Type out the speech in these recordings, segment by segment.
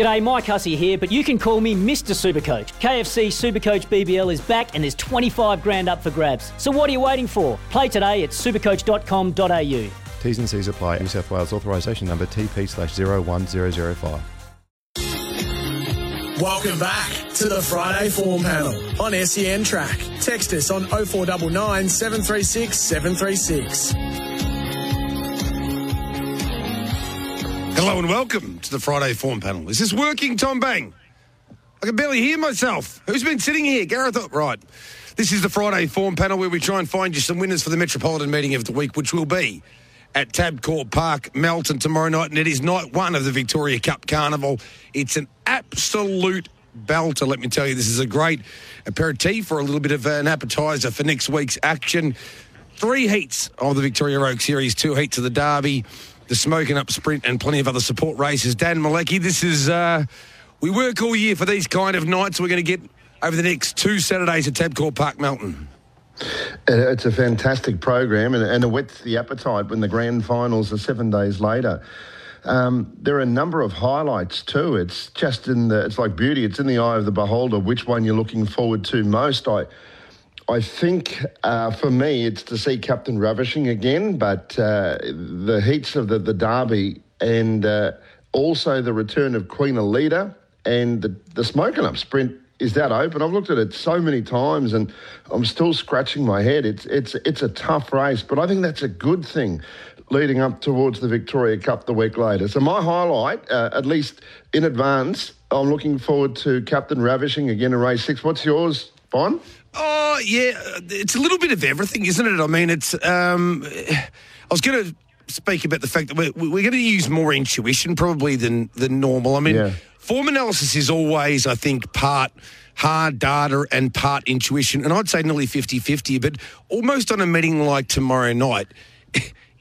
G'day, Mike Hussey here, but you can call me Mr. Supercoach. KFC Supercoach BBL is back and there's 25 grand up for grabs. So what are you waiting for? Play today at supercoach.com.au. T's and C's apply. New South Wales authorisation number TP slash 01005. Welcome back to the Friday form panel on SEN Track. Text us on 0499 736 736. Hello and welcome to the Friday form panel. Is this working, Tom Bang? I can barely hear myself. Who's been sitting here? Gareth, right. This is the Friday form panel where we try and find you some winners for the Metropolitan meeting of the week, which will be at Tabcorp Park, Melton tomorrow night, and it is night one of the Victoria Cup Carnival. It's an absolute belter, let me tell you. This is a great aperitif or a little bit of an appetizer for next week's action. Three heats of the Victoria Oak Series, two heats of the Derby, the Smoken Up Sprint, and plenty of other support races. Dan Mielicki, this is, uh, we work all year for these kind of nights. We're going to get over the next two Saturdays at Tabcorp Park, Melton. It's a fantastic program, and, and it whets the appetite when the grand finals are seven days later. Um, there are a number of highlights too. It's just in the. It's like beauty. It's in the eye of the beholder. Which one you're looking forward to most? I, I think uh, for me, it's to see Captain Ravishing again. But uh, the heats of the the Derby and uh, also the return of Queen Elida and the the smoken up sprint is that open? I've looked at it so many times, and I'm still scratching my head. It's it's it's a tough race, but I think that's a good thing, leading up towards the Victoria Cup the week later. So my highlight, uh, at least in advance, I'm looking forward to Captain Ravishing again in race six. What's yours, Bon? Oh yeah, it's a little bit of everything, isn't it? I mean, it's. Um, I was going to speak about the fact that we're, we're going to use more intuition probably than than normal. I mean. Yeah. Form analysis is always, I think, part hard data and part intuition. And I'd say nearly 50 50, but almost on a meeting like tomorrow night,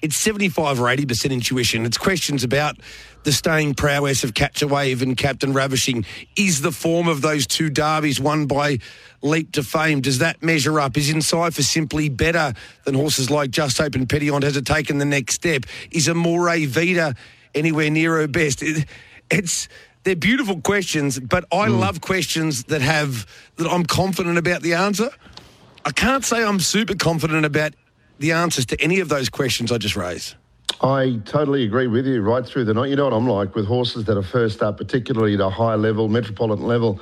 it's 75 or 80% intuition. It's questions about the staying prowess of Catch a Wave and Captain Ravishing. Is the form of those two derbies won by leap to fame? Does that measure up? Is Encipher simply better than horses like Just Hope and Petillon? Has it taken the next step? Is Amore Vita anywhere near her best? It, it's they're beautiful questions, but I Hmm. love questions that have that I'm confident about the answer. I can't say I'm super confident about the answers to any of those questions I just raised. I totally agree with you right through the night. You know what I'm like with horses that are first up, particularly at a high level, metropolitan level.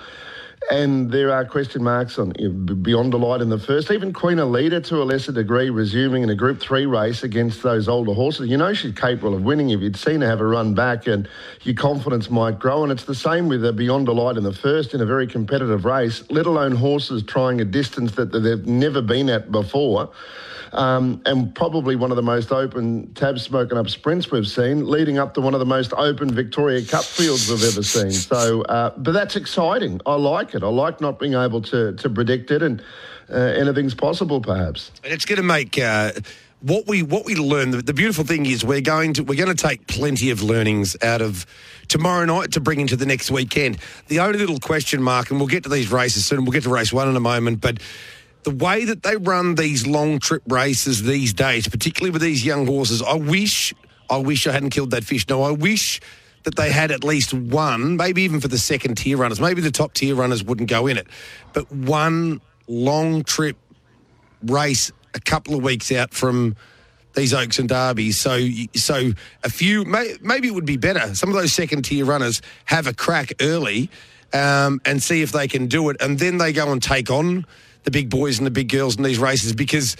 And there are question marks on Beyond Delight in the first, even Queen Elida to a lesser degree, resuming in a Group 3 race against those older horses. You know she's capable of winning if you'd seen her have a run back and your confidence might grow. And it's the same with the Beyond Delight in the first in a very competitive race, let alone horses trying a distance that they've never been at before um, and probably one of the most open tab smoken up sprints we've seen, leading up to one of the most open Victoria Cup fields we've ever seen. So, uh, but that's exciting. I like it. I like not being able to to predict it, and uh, anything's possible, perhaps. And it's going to make uh, what we what we learn. The, the beautiful thing is we're going to we're going to take plenty of learnings out of tomorrow night to bring into the next weekend. The only little question mark, and we'll get to these races soon. We'll get to race one in a moment, but. The way that they run these long trip races these days, particularly with these young horses, I wish, I wish I hadn't killed that fish. No, I wish that they had at least one, maybe even for the second tier runners. Maybe the top tier runners wouldn't go in it, but one long trip race a couple of weeks out from these Oaks and Derbies. So, so a few, may, maybe it would be better. Some of those second tier runners have a crack early um, and see if they can do it, and then they go and take on the big boys and the big girls in these races because.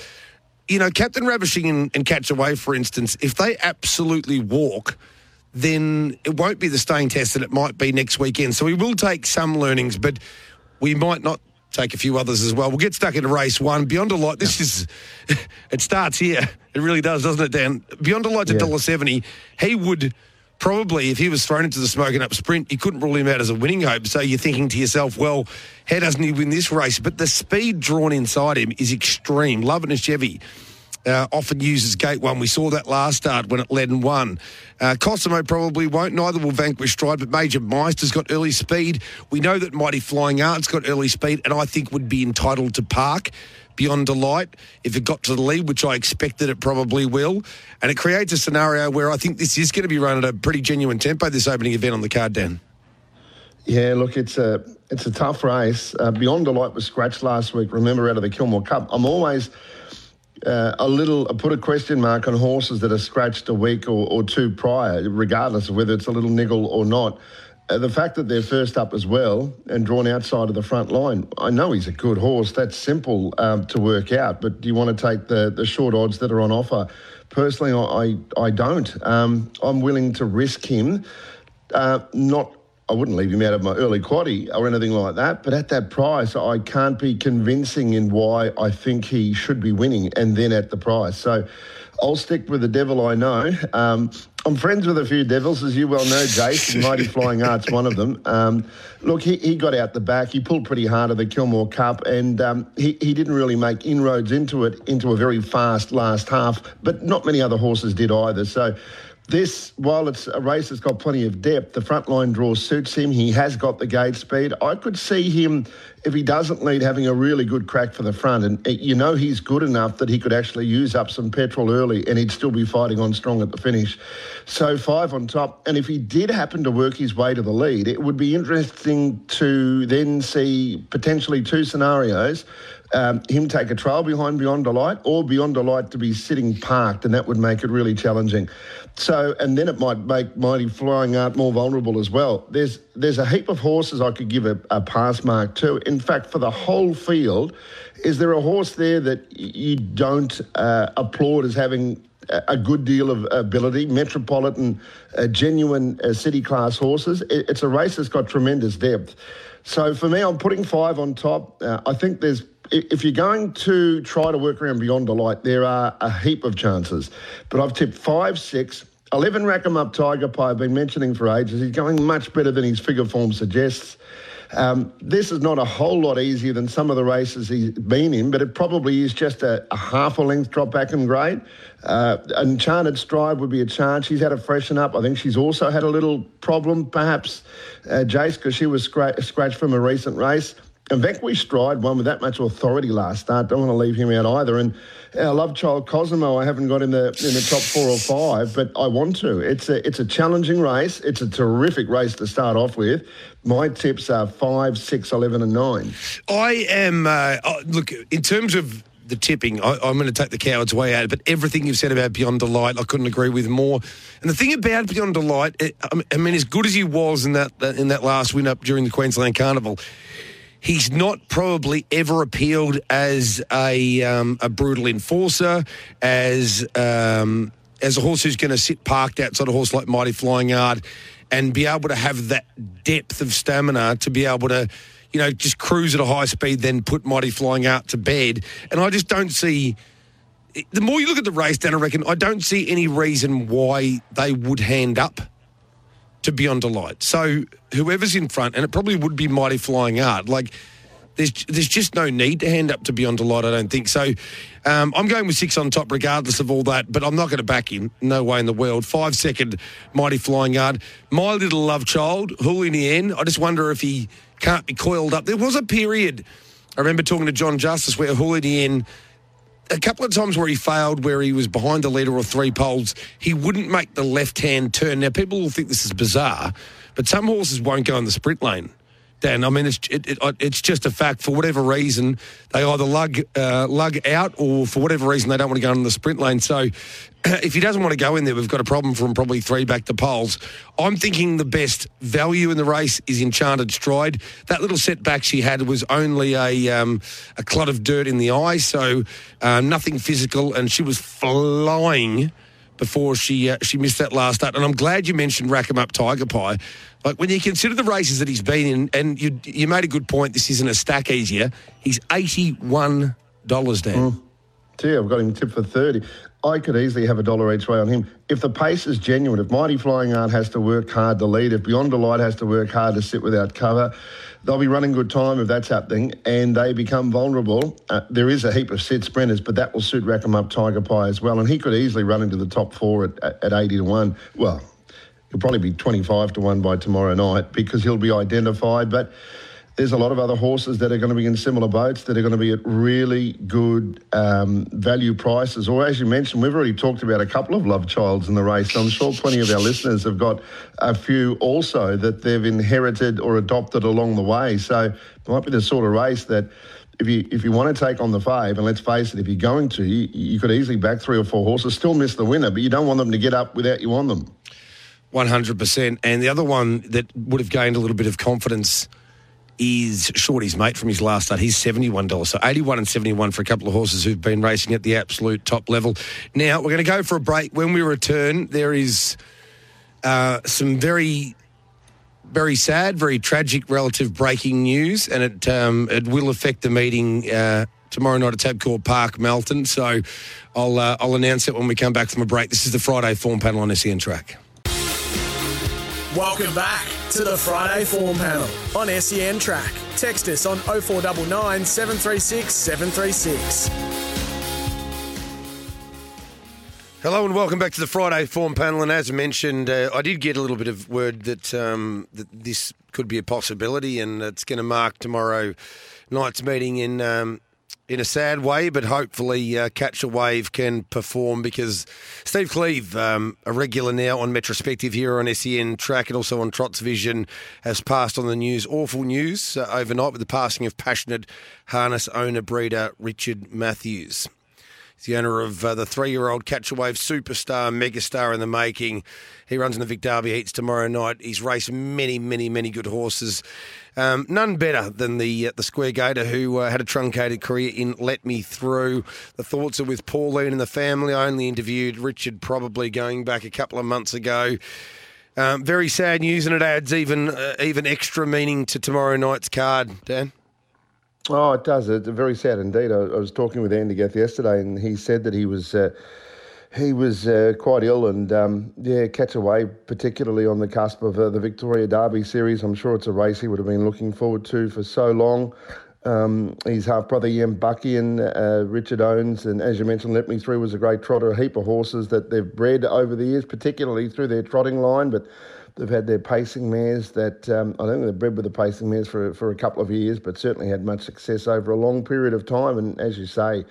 You know, Captain Ravishing and, and Catch a Wave, for instance, if they absolutely walk, then it won't be the staying test that it might be next weekend. So we will take some learnings, but we might not take a few others as well. We'll get stuck into race one. Beyond Delight, this is it starts here. It really does, doesn't it, Dan? Beyond Delight's a Yeah. dollar seventy. He would probably, if he was thrown into the smoken up sprint, you couldn't rule him out as a winning hope. So you're thinking to yourself, well, how doesn't he win this race? But the speed drawn inside him is extreme. Love and it, Chevy uh, often uses gate one. We saw that last start when it led and won. Uh, Cosimo probably won't. Neither will Vanquish Stride, but Major Meister's got early speed. We know that Mighty Flying Art's got early speed, and I think would be entitled to park beyond delight if it got to the lead, which I expect that it probably will. And it creates a scenario where I think this is going to be run at a pretty genuine tempo, this opening event on the card, Dan. Yeah, look, it's a it's a tough race. Uh, Beyond Delight was scratched last week. Remember, out of the Kilmore Cup. I'm always uh, a little I put a question mark on horses that are scratched a week or, or two prior, regardless of whether it's a little niggle or not. Uh, the fact that they're first up as well and drawn outside of the front line, I know he's a good horse. That's simple um, to work out. But do you want to take the, the short odds that are on offer? Personally, I, I don't. Um, I'm willing to risk him, uh, not I wouldn't leave him out of my early quaddy or anything like that. But at that price, I can't be convincing in why I think he should be winning and then at the price. So I'll stick with the devil I know. Um, I'm friends with a few devils, as you well know, Jason. Mighty Flying Art's one of them. Um, look, he, he got out the back. He pulled pretty hard at the Kilmore Cup, and um, he, he didn't really make inroads into it, into a very fast last half, but not many other horses did either. So this, while it's a race that's got plenty of depth, the front line draw suits him. He has got the gate speed. I could see him, if he doesn't lead, having a really good crack for the front. And eh, you know he's good enough that he could actually use up some petrol early and he'd still be fighting on strong at the finish. So five on top. And if he did happen to work his way to the lead, it would be interesting to then see potentially two scenarios um, him take a trail behind Beyond Delight or Beyond Delight to be sitting parked, and that would make it really challenging. So, and then it might make Mighty Flying Art more vulnerable as well. There's there's a heap of horses I could give a, a pass mark to. In fact, for the whole field, is there a horse there that you don't uh, applaud as having a good deal of ability, metropolitan, uh, genuine uh, city class horses. It's a race that's got tremendous depth. So for me, I'm putting five on top. Uh, I think there's if you're going to try to work around Beyond Delight, there are a heap of chances. But I've tipped five, six, 11 Rackemup Tigerpie, I've been mentioning for ages. He's going much better than his figure form suggests. Um, this is not a whole lot easier than some of the races he's been in, but it probably is just a, a half a length drop back in grade. Uh, Enchanted Stride would be a chance. She's had a freshen up. I think she's also had a little problem, perhaps, uh, Jace, because she was scra- scratched from a recent race. And Vanquish Stride won with that much authority last start. Don't want to leave him out either. And our love child Cosimo, I haven't got in the in the top four or five, but I want to. It's a it's a challenging race. It's a terrific race to start off with. My tips are five, six, eleven, and nine. I am uh, look in terms of the tipping, I, am going to take the coward's way out. But everything you've said about Beyond Delight, I couldn't agree with more. And the thing about Beyond Delight, it, I mean, as good as he was in that in that last win up during the Queensland Carnival, He's not probably ever appealed as a um, a brutal enforcer, as um, as a horse who's going to sit parked outside a horse like Mighty Flying Art, and be able to have that depth of stamina to be able to, you know, just cruise at a high speed, then put Mighty Flying Art to bed. And I just don't see. The more you look at the race, Dan, I reckon I don't see any reason why they would hand up to be Beyond Delight. So whoever's in front, and it probably would be Mighty Flying Art, like there's there's just no need to hand up to Beyond Delight, I don't think. So um, I'm going with six on top regardless of all that, but I'm not going to back him. No way in the world. Five second Mighty Flying Art. My little love child, End. I just wonder if he can't be coiled up. There was a period, I remember talking to John Justice, where End a couple of times where he failed, where he was behind the leader or three poles, he wouldn't make the left hand turn. Now, people will think this is bizarre, but some horses won't go in the sprint lane. Dan, I mean, it's it, it, it's just a fact. For whatever reason, they either lug uh, lug out, or for whatever reason, they don't want to go in the sprint lane. So, if he doesn't want to go in there, we've got a problem from probably three back to poles. I'm thinking the best value in the race is Enchanted Stride. That little setback she had was only a um, a clot of dirt in the eye, so uh, nothing physical, and she was flying before she uh, she missed that last start. And I'm glad you mentioned Rackemup Tigerpie. Like when you consider the races that he's been in, and you you made a good point. This isn't a stack easier. He's eighty one dollars Dan. Mm. Gee, I've got him tipped for thirty. I could easily have a dollar each way on him. If the pace is genuine, if Mighty Flying Art has to work hard to lead, if Beyond Delight has to work hard to sit without cover, they'll be running good time if that's happening and they become vulnerable. Uh, there is a heap of set sprinters, but that will suit Rackemup Tigerpie as well. And he could easily run into the top four at, at, at 80 to 1. Well, he'll probably be 25 to 1 by tomorrow night because he'll be identified. But there's a lot of other horses that are going to be in similar boats that are going to be at really good um, value prices. Or, as you mentioned, we've already talked about a couple of love childs in the race. I'm sure plenty of our listeners have got a few also that they've inherited or adopted along the way. So, it might be the sort of race that. If you if you want to take on the fave, and let's face it, if you're going to, you, you could easily back three or four horses, still miss the winner, but you don't want them to get up without you on them. 100%. And the other one that would have gained a little bit of confidence is Shorty's mate from his last start. He's $71. So 81 and 71 for a couple of horses who've been racing at the absolute top level. Now, we're going to go for a break. When we return, there is uh, some very very sad, very tragic relative breaking news, and it um, it will affect the meeting uh, tomorrow night at Tabcorp Park, Melton. So I'll uh, I'll announce it when we come back from a break. This is the Friday form panel on SEN Track. Welcome back to the Friday Form Panel on SEN Track. Text us on 0499 736 736. Hello and welcome back to the Friday Form Panel. And as mentioned, uh, I did get a little bit of word that um, that this could be a possibility, and it's going to mark tomorrow night's meeting in um, in a sad way, but hopefully uh, Catch a Wave can perform because Steve Cleve, um, a regular now on Metrospective here on SEN Track and also on Trots Vision, has passed on the news. Awful news uh, overnight with the passing of passionate harness owner breeder Richard Matthews. He's the owner of uh, the three-year-old Catch a Wave superstar, megastar in the making. He runs in the Vic Derby heats tomorrow night. He's raced many, many, many good horses. Um, none better than the uh, the Square Gator who uh, had a truncated career in Let Me Through. The thoughts are with Pauline and the family. I only interviewed Richard probably going back a couple of months ago. Um, very sad news, and it adds even uh, even extra meaning to tomorrow night's card. Dan. Oh, it does. It's very sad indeed. I, I was talking with Andy Gath yesterday, and he said that he was uh, he was uh, quite ill, and um, yeah, Catch a Wave, particularly on the cusp of uh, the Victoria Derby series. I'm sure it's a race he would have been looking forward to for so long. Um, his half brother Ian Bucky and uh, Richard Owens, and as you mentioned, Let Me Through was a great trotter. A heap of horses that they've bred over the years, particularly through their trotting line, but They've had their pacing mares that um, I don't think they've bred with the pacing mares for, for a couple of years, but certainly had much success over a long period of time. And as you say,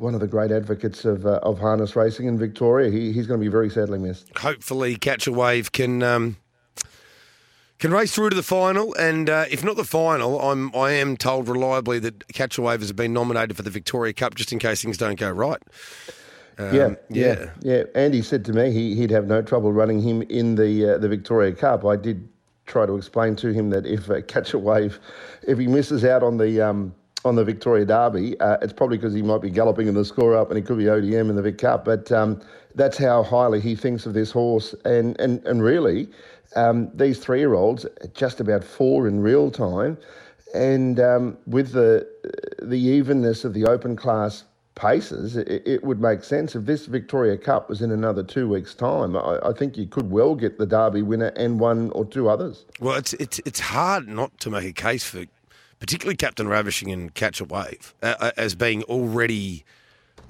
one of the great advocates of, uh, of harness racing in Victoria. He, he's going to be very sadly missed. Hopefully, Catch a Wave can. Um can race through to the final, and uh, if not the final, I'm I am told reliably that Catch a Wave has been nominated for the Victoria Cup just in case things don't go right. Um, yeah, yeah, yeah, Andy said to me he, would have no trouble running him in the uh, the Victoria Cup. I did try to explain to him that if uh, Catch a Wave, if he misses out on the um, on the Victoria Derby, uh, it's probably because he might be galloping in the score up, and he could be ODM in the Vic Cup. But um, that's how highly he thinks of this horse, and and and really, um, these three year olds, just about four in real time, and um, with the the evenness of the open class paces, it, it, would make sense if this Victoria Cup was in another two weeks' time. I, I, think you could well get the Derby winner and one or two others. Well, it's it's it's hard not to make a case for, particularly Captain Ravishing and Catch a Wave uh, uh as being already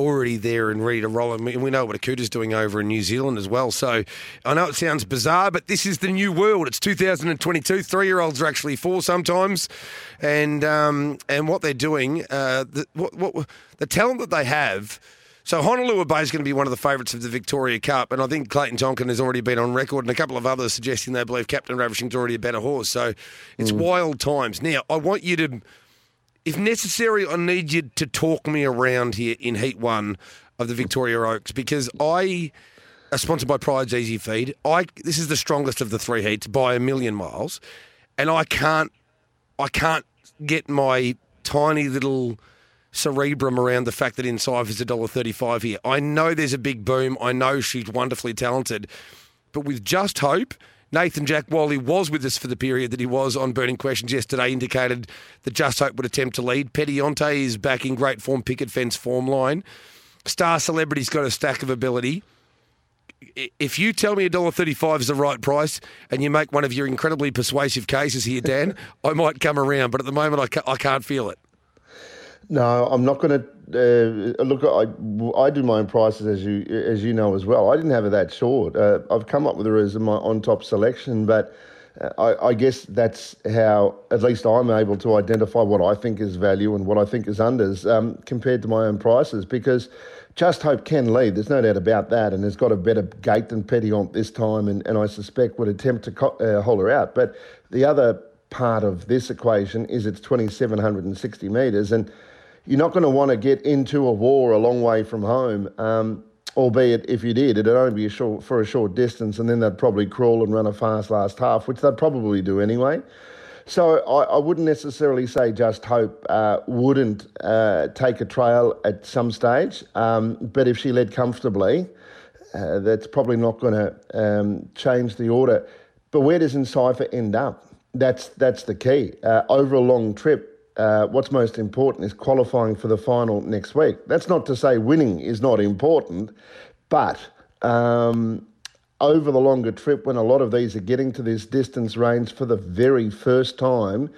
already there and ready to roll. And we know what Akuta's doing over in New Zealand as well. So I know it sounds bizarre, but this is the new world. It's 2022. Three year olds are actually four sometimes. And um, and what they're doing, uh, the, what, what, the talent that they have. So Honolulu Bay is going to be one of the favourites of the Victoria Cup, and I think Clayton Tonkin has already been on record, and a couple of others suggesting they believe Captain Ravishing's already a better horse. So it's mm. wild times. Now I want you to if necessary, I need you to talk me around here in Heat One of the Victoria Oaks because I are sponsored by Pride's Easy Feed. I this is the strongest of the three heats by a million miles, and I can't I can't get my tiny little cerebrum around the fact that Encipher is $1.35 here. I know there's a big boom. I know she's wonderfully talented. But with just hope Nathan Jack, while he was with us for the period that he was on Burning Questions yesterday, indicated that Just Hope would attempt to lead. Petillante is back in great form, picket fence form line. Star Celebrity's got a stack of ability. If you tell me $1.35 is the right price and you make one of your incredibly persuasive cases here, Dan, I might come around, but at the moment I can't feel it. No, I'm not going to uh, look. I, I do my own prices as you as you know as well. I didn't have it that short. Uh, I've come up with her as my on top selection, but I, I, guess that's how at least I'm able to identify what I think is value and what I think is unders um, compared to my own prices because Just Hope can lead. There's no doubt about that, and has got a better gate than Petillon this time, and, and I suspect would attempt to co- uh, haul her out. But the other part of this equation is it's 2,760 metres, and you're not going to want to get into a war a long way from home. Um, albeit if you did, it'd only be a short, for a short distance, and then they'd probably crawl and run a fast last half, which they'd probably do anyway. So I, I wouldn't necessarily say Just Hope uh, wouldn't uh, take a trail at some stage, um, but if she led comfortably, uh, that's probably not going to um, change the order. But where does Encipher end up? That's that's the key. Uh, over a long trip, uh, what's most important is qualifying for the final next week. That's not to say winning is not important, but um, over the longer trip, when a lot of these are getting to this distance range for the very first time,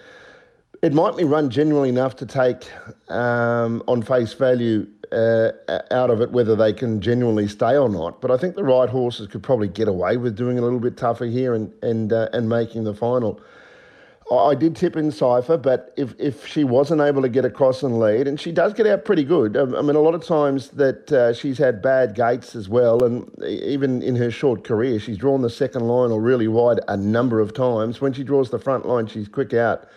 it might be run genuinely enough to take um, on face value uh, out of it whether they can genuinely stay or not. But I think the right horses could probably get away with doing a little bit tougher here and and uh, and making the final. I did tip Encipher, but if, if she wasn't able to get across and lead, and she does get out pretty good. Um, I mean, a lot of times that uh, she's had bad gates as well, and even in her short career, she's drawn the second line or really wide a number of times. When she draws the front line, she's quick out.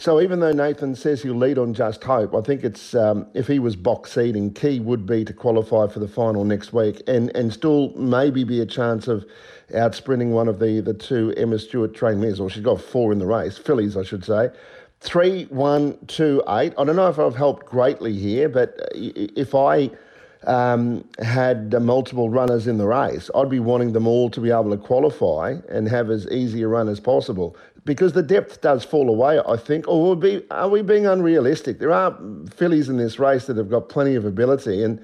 So even though Nathan says he'll lead on Just Hope, I think it's um, if he was box seeding, key would be to qualify for the final next week, and and still maybe be a chance of out sprinting one of the the two Emma Stewart trained mares, or she's got four in the race, fillies, I should say. Three, one, two, eight. I don't know if I've helped greatly here, but if I um, had multiple runners in the race, I'd be wanting them all to be able to qualify and have as easy a run as possible because the depth does fall away, I think. Or be, are we being unrealistic? There are fillies in this race that have got plenty of ability, and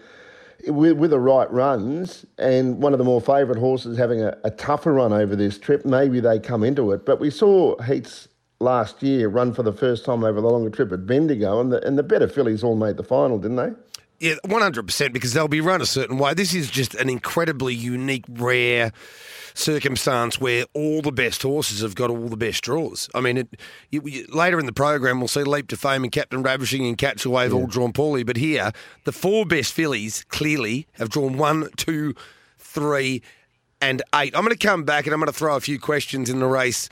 with, with the right runs, and one of the more favourite horses having a, a tougher run over this trip, maybe they come into it. But we saw heats last year run for the first time over the longer trip at Bendigo, and the, and the better fillies all made the final, didn't they? Yeah, 100%, because they'll be run a certain way. This is just an incredibly unique, rare circumstance where all the best horses have got all the best draws. I mean, it, you, later in the program, we'll see Leap to Fame and Captain Ravishing and Catch a Wave yeah. all drawn poorly. But here, the four best fillies clearly have drawn one, two, three, and eight. I'm going to come back and I'm going to throw a few questions in the race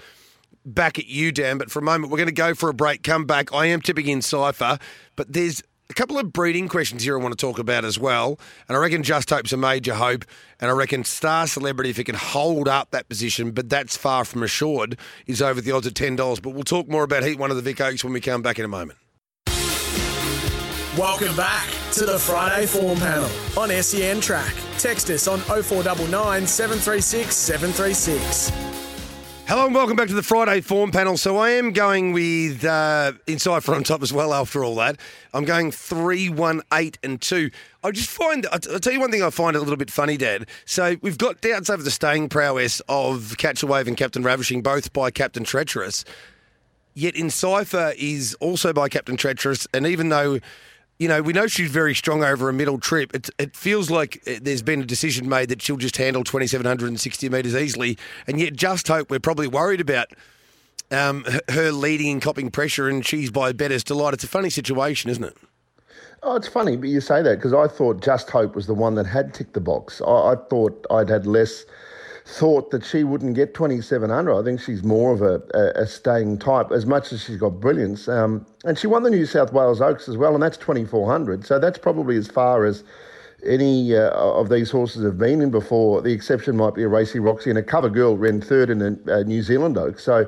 back at you, Dan. But for a moment, we're going to go for a break, come back. I am tipping Encipher, but there's a couple of breeding questions here I want to talk about as well. And I reckon Just Hope's a major hope. And I reckon Star Celebrity, if it can hold up that position, but that's far from assured, is over the odds of $10. But we'll talk more about Heat 1 of the Vic Oaks when we come back in a moment. Welcome back to the Friday Form Panel on SEN Track. Text us on 0499 736 736. Hello and welcome back to the Friday form panel. So I am going with uh, Encipher on top as well after all that. I'm going three, one, eight, and 2. I just find, I'll tell you one thing I find a little bit funny, Dad. So we've got doubts over the staying prowess of Catch a Wave and Captain Ravishing, both by Captain Treacherous. Yet Encipher is also by Captain Treacherous. And even though you know, we know she's very strong over a middle trip. It, it feels like uh, there's been a decision made that she'll just handle 2,760 metres easily. And yet, just hope we're probably worried about um, her leading and copping pressure, and she's by Bettor's delight. It's a funny situation, isn't it? Oh, it's funny, but you say that because I thought Just Hope was the one that had ticked the box. I, I thought I'd had less thought that she wouldn't get 2700. I think she's more of a, a, a staying type, as much as she's got brilliance. Um, and she won the New South Wales Oaks as well, and that's 2400. So that's probably as far as any uh, of these horses have been in before. The exception might be a Racy Roxy, and a cover girl ran third in a, a New Zealand Oaks. So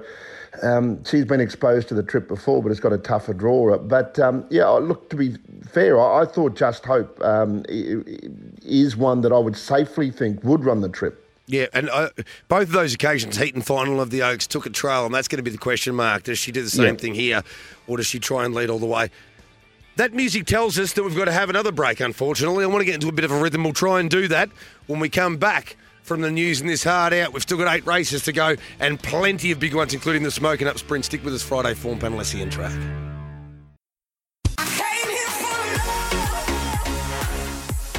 um, she's been exposed to the trip before, but it's got a tougher draw. But um, yeah, I look, to be fair, I, I thought Just Hope um, is one that I would safely think would run the trip. Yeah, and uh, both of those occasions, heat and final of the Oaks, took a trail, and that's going to be the question mark. Does she do the same yeah. thing here, or does she try and lead all the way? That music tells us that we've got to have another break, unfortunately. I want to get into a bit of a rhythm. We'll try and do that when we come back from the news in this hard out. We've still got eight races to go and plenty of big ones, including the Smoken Up Sprint. Stick with us Friday form panel, SEN track.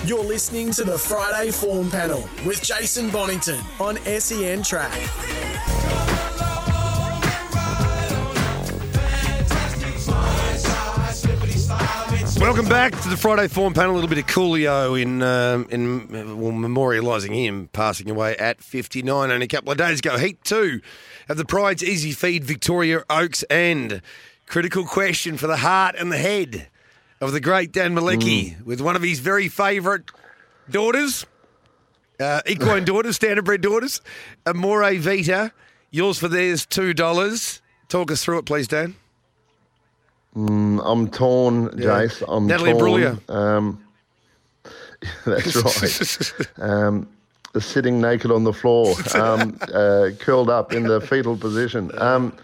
You're listening to the Friday Form Panel with Jason Bonnington on SEN Track. Welcome back to the Friday Form Panel. A little bit of Coolio in um, in well, memorialising him passing away at 59 only a couple of days ago. Heat two of the Pride's Easy Feed Victoria Oaks End. Critical question for the heart and the head of the great Dan Mielicki with one of his very favourite daughters, uh, equine daughters, standardbred daughters, Amore Vita. Yours for theirs, two dollars. Talk us through it, please, Dan. I'm torn, Jace. I'm Natalie torn. Um, that's right. um, sitting naked on the floor, um, uh, curled up in the fetal position. Um,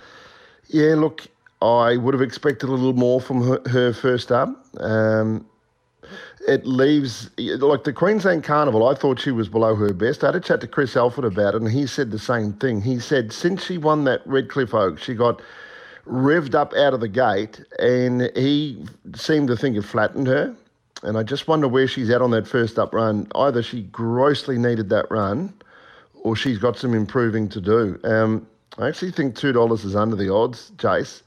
yeah, look, I would have expected a little more from her, her first up. Um, it leaves like the Queensland Carnival. I thought she was below her best. I had a chat to Chris Alford about it, and he said the same thing. He said since she won that Redcliffe Oak, she got revved up out of the gate, and he seemed to think it flattened her. And I just wonder where she's at on that first up run. Either she grossly needed that run, or she's got some improving to do. Um, I actually think two dollars is under the odds, Jace.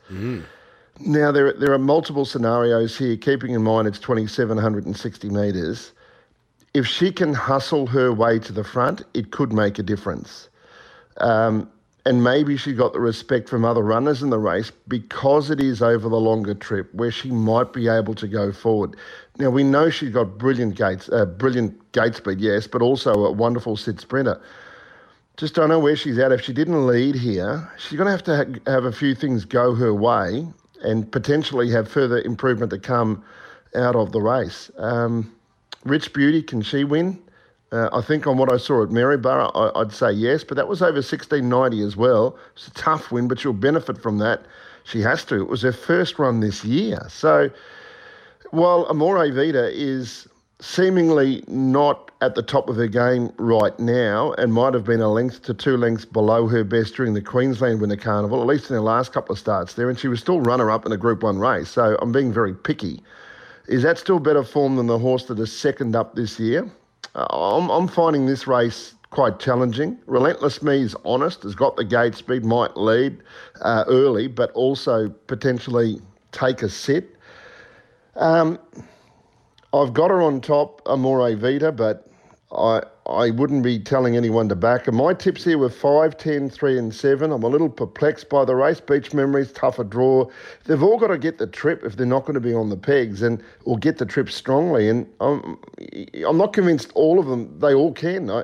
Now there there are multiple scenarios here. Keeping in mind it's twenty seven hundred and sixty meters. If she can hustle her way to the front, it could make a difference. Um, and maybe she got the respect from other runners in the race because it is over the longer trip where she might be able to go forward. Now we know she's got brilliant gates, uh, brilliant gate speed, yes, but also a wonderful sit sprinter. Just don't know where she's at. If she didn't lead here, she's going to have to ha- have a few things go her way and potentially have further improvement to come out of the race. Um, Rich Beauty, can she win? Uh, I think on what I saw at Maryborough, I, I'd say yes, but that was over 1690 as well. It's a tough win, but she'll benefit from that. She has to. It was her first run this year. So while Amore Vita is seemingly not at the top of her game right now and might have been a length to two lengths below her best during the Queensland Winter Carnival, at least in the last couple of starts there, and she was still runner up in a Group 1 race. So I'm being very picky. Is that still better form than the horse that is second up this year? Uh, I'm, I'm finding this race quite challenging. Relentless Me is honest, has got the gate speed, might lead uh, early, but also potentially take a sit. Um, I've got her on top, Amore Vita, but I I wouldn't be telling anyone to back her. My tips here were 5, 10, 3 and 7. I'm a little perplexed by the race. Beach Memories, tougher draw. They've all got to get the trip if they're not going to be on the pegs and or get the trip strongly. And I'm, I'm not convinced all of them, they all can. I,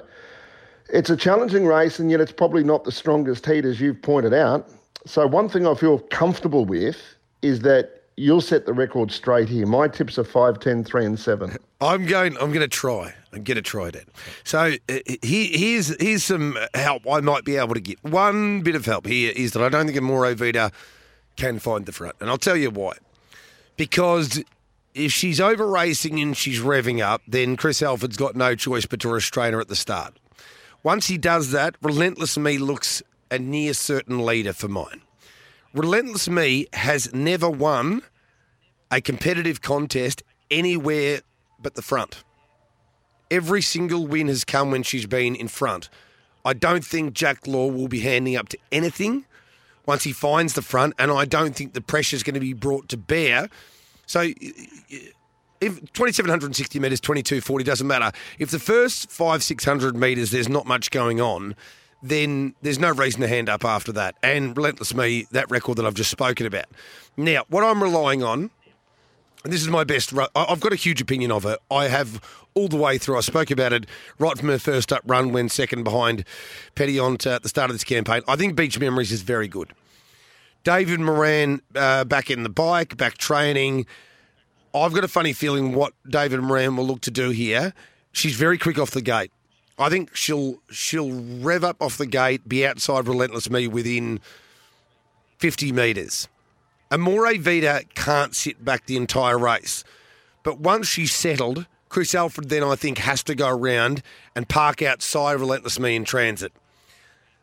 it's a challenging race, and yet it's probably not the strongest heat, as you've pointed out. So, one thing I feel comfortable with is that you'll set the record straight here. My tips are 5, 10, 3, and 7. I'm going. I'm going to try. I'm going to try that. So uh, here, here's here's some help I might be able to get. One bit of help here is that I don't think Amore Vita can find the front, and I'll tell you why. Because if she's over racing and she's revving up, then Chris Alford's got no choice but to restrain her at the start. Once he does that, Relentless Me looks a near certain leader for mine. Relentless Me has never won a competitive contest anywhere but the front. Every single win has come when she's been in front. I don't think Jack Laugher will be handing up to anything once he finds the front, and I don't think the pressure is going to be brought to bear. So, if 2760 metres, 2240 doesn't matter. If the first five, 600 metres there's not much going on, then there's no reason to hand up after that. And Relentless Me, that record that I've just spoken about. Now, what I'm relying on and this is my best. I've got a huge opinion of her. I have all the way through. I spoke about it right from her first up run when second behind Petillon at the start of this campaign. I think Beach Memories is very good. David Moran uh, back in the bike, back training. I've got a funny feeling what David Moran will look to do here. She's very quick off the gate. I think she'll she'll rev up off the gate, be outside Relentless Me within 50 metres. Amore Vita can't sit back the entire race. But once she's settled, Chris Alford then I think has to go around and park outside Relentless Me in transit.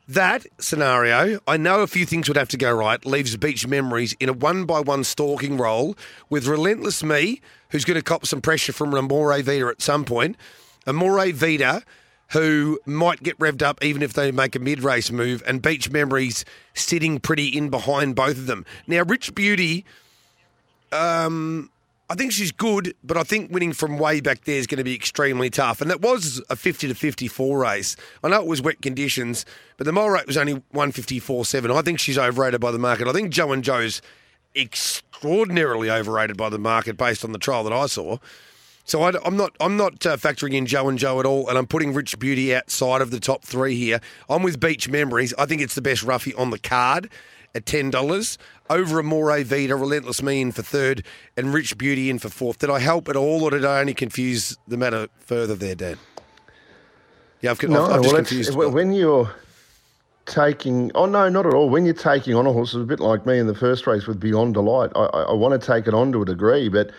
That scenario, I know a few things would have to go right, leaves Beach Memories in a one by one stalking role with Relentless Me, who's going to cop some pressure from Amore Vita at some point. Amore Vita, who might get revved up even if they make a mid race move, and Beach Memories sitting pretty in behind both of them. Now, Rich Beauty, um, I think she's good, but I think winning from way back there is going to be extremely tough. And that was a 50 to 54 race. I know it was wet conditions, but the mile rate was only 154.7. I think she's overrated by the market. I think Joe and Joe's extraordinarily overrated by the market based on the trial that I saw. So I, am not I'm not uh, factoring in Joe and Joe at all, and I'm putting Rich Beauty outside of the top three here. I'm with Beach Memories. I think it's the best roughie on the card at ten dollars over Amore Vita, Relentless Me in for third, and Rich Beauty in for fourth. Did I help at all, or did I only confuse the matter further there, Dan? Yeah, I've, no, I've, I've well, confused. When you're taking, oh no, not at all. When you're taking on a horse, it's a bit like me in the first race with Beyond Delight. I, I, I want to take it on to a degree, but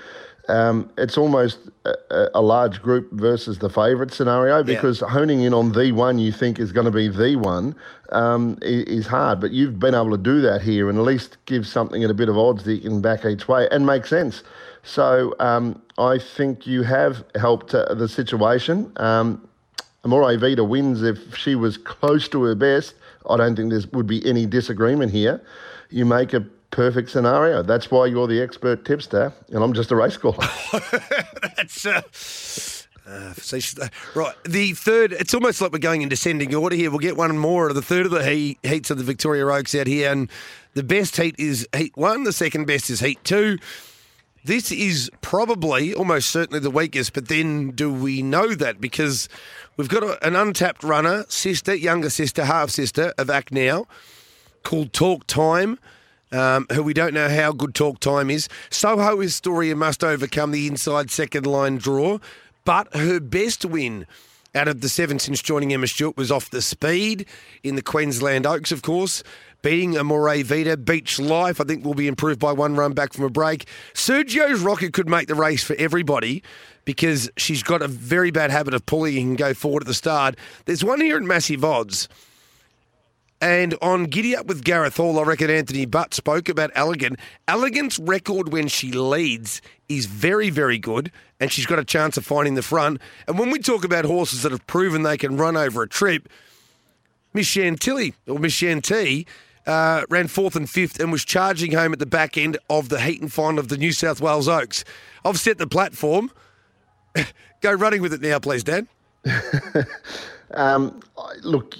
um, it's almost a, a, large group versus the favourite scenario because yeah. honing in on the one you think is going to be the one um, is, hard. But you've been able to do that here and at least give something at a bit of odds that you can back each way and make sense. So um, I think you have helped uh, the situation. Um, Amore Vita wins if she was close to her best. I don't think there would be any disagreement here. You make a perfect scenario. That's why you're the expert tipster, and I'm just a race caller. That's. Uh... Uh, right, the third. It's almost like we're going in descending order here. We'll get one more of the third of the heat, heats of the Victoria Oaks out here, and the best heat is heat one. The second best is heat two. This is probably almost certainly the weakest, but then do we know that because we've got a, an untapped runner, sister, younger sister, half sister of Act Now, called Talk Time um, who we don't know how good talk time is. Soho Historia must overcome the inside second line draw, but her best win out of the seven since joining Emma Stewart was off the speed in the Queensland Oaks, of course. Beating Amore Vita, Beach Life, I think will be improved by one run back from a break. Sergio's Rocket could make the race for everybody because she's got a very bad habit of pulling and go forward at the start. There's one here at massive odds and on Giddy Up with Gareth Hall, I reckon Anthony Butt spoke about Elegant. Elegant's record when she leads is very, very good, and she's got a chance of finding the front. And when we talk about horses that have proven they can run over a trip, Miss Chantilly, or Miss Chanty, uh, ran fourth and fifth and was charging home at the back end of the heat and final of the New South Wales Oaks. I've set the platform. Go running with it now, please, Dan. Um, look,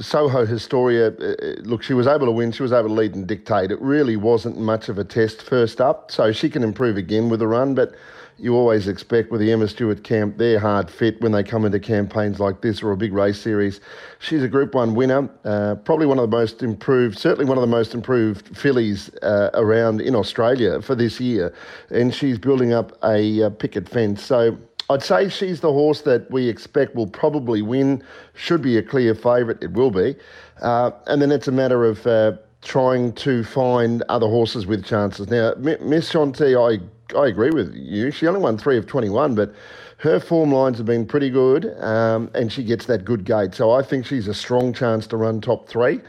Soho Historia, uh, uh, look, she was able to win. She was able to lead and dictate. It really wasn't much of a test first up, so she can improve again with a run. But you always expect with the Emma Stewart camp, they're hard fit when they come into campaigns like this or a big race series. She's a Group One winner, uh, probably one of the most improved, certainly one of the most improved fillies uh, around in Australia for this year, and she's building up a, a picket fence. So I'd say she's the horse that we expect will probably win. Should be a clear favourite. It will be. Uh, and then it's a matter of uh, trying to find other horses with chances. Now, Miss Shanti, I I agree with you. She only won three of 21, but her form lines have been pretty good, um, and she gets that good gate. So I think she's a strong chance to run top three.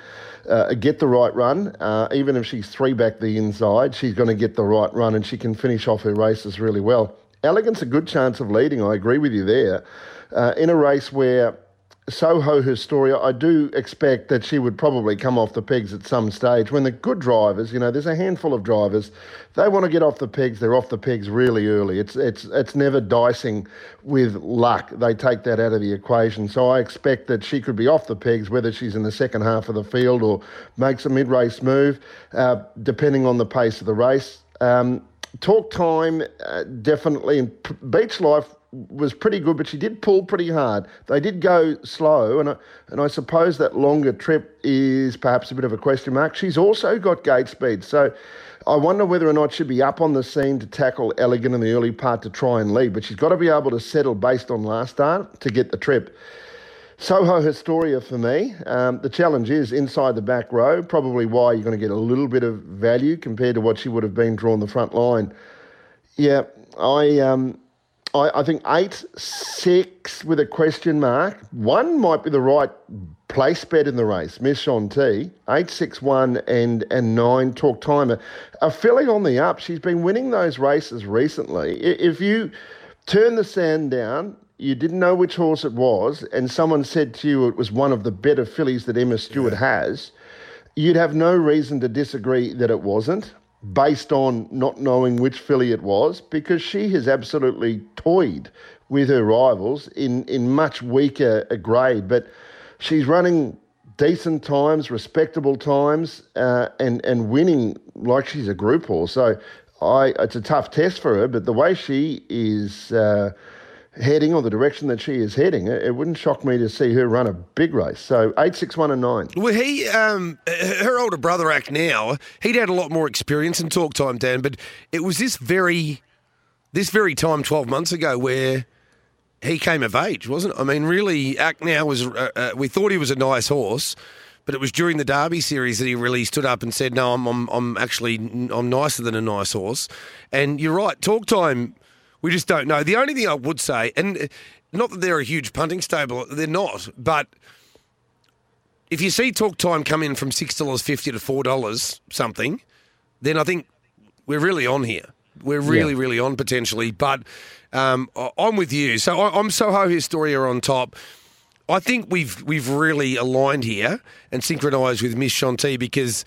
Uh, get the right run. Uh, even if she's three back the inside, she's going to get the right run and she can finish off her races really well. Elegant's a good chance of leading. I agree with you there. Uh, in a race where Soho Historia, I do expect that she would probably come off the pegs at some stage. When the good drivers, you know, there's a handful of drivers, they want to get off the pegs. They're off the pegs really early. It's it's it's never dicing with luck. They take that out of the equation. So I expect that she could be off the pegs, whether she's in the second half of the field or makes a mid-race move, uh, depending on the pace of the race. Um, talk time, uh, definitely. And Beach Life was pretty good, but she did pull pretty hard. They did go slow, and I, and I suppose that longer trip is perhaps a bit of a question mark. She's also got gate speed, so I wonder whether or not she'd be up on the scene to tackle Elegant in the early part to try and lead. But she's got to be able to settle based on last start to get the trip. Soho Historia for me. Um, the challenge is inside the back row, probably why you're going to get a little bit of value compared to what she would have been drawn the front line. Yeah, I, um, I, I think eight, six with a question mark. One might be the right place bet in the race. Miss Shanti, eight, six, one, and and nine. Talk timer, a filly on the up. She's been winning those races recently. If you turn the sand down you didn't know which horse it was, and someone said to you it was one of the better fillies that Emma Stewart yeah. has, you'd have no reason to disagree that it wasn't. based on not knowing which filly it was because she has absolutely toyed with her rivals in, in much weaker a grade. But she's running decent times, respectable times, uh, and, and winning like she's a group horse. So I, it's a tough test for her, but the way she is. Uh, heading or the direction that she is heading, it, wouldn't shock me to see her run a big race. So eight, six, one, and nine. Well, he, um, her older brother, Act now, he'd had a lot more experience and talk time, Dan. But it was this very, this very time twelve months ago where he came of age, wasn't it? I mean, really, Act now was. Uh, uh, we thought he was a nice horse. But it was during the Derby series that he really stood up and said, "No, I'm, I'm, I'm actually, I'm nicer than a nice horse." And you're right. Talk time we just don't know. The only thing I would say, and not that they're a huge punting stable, they're not, but if you see talk time come in from $6.50 to $4 something, then I think we're really on here. We're really, yeah. really on potentially. But um, I'm with you. So I'm Soho Historia on top. I think we've we've really aligned here and synchronised with Miss Shanti because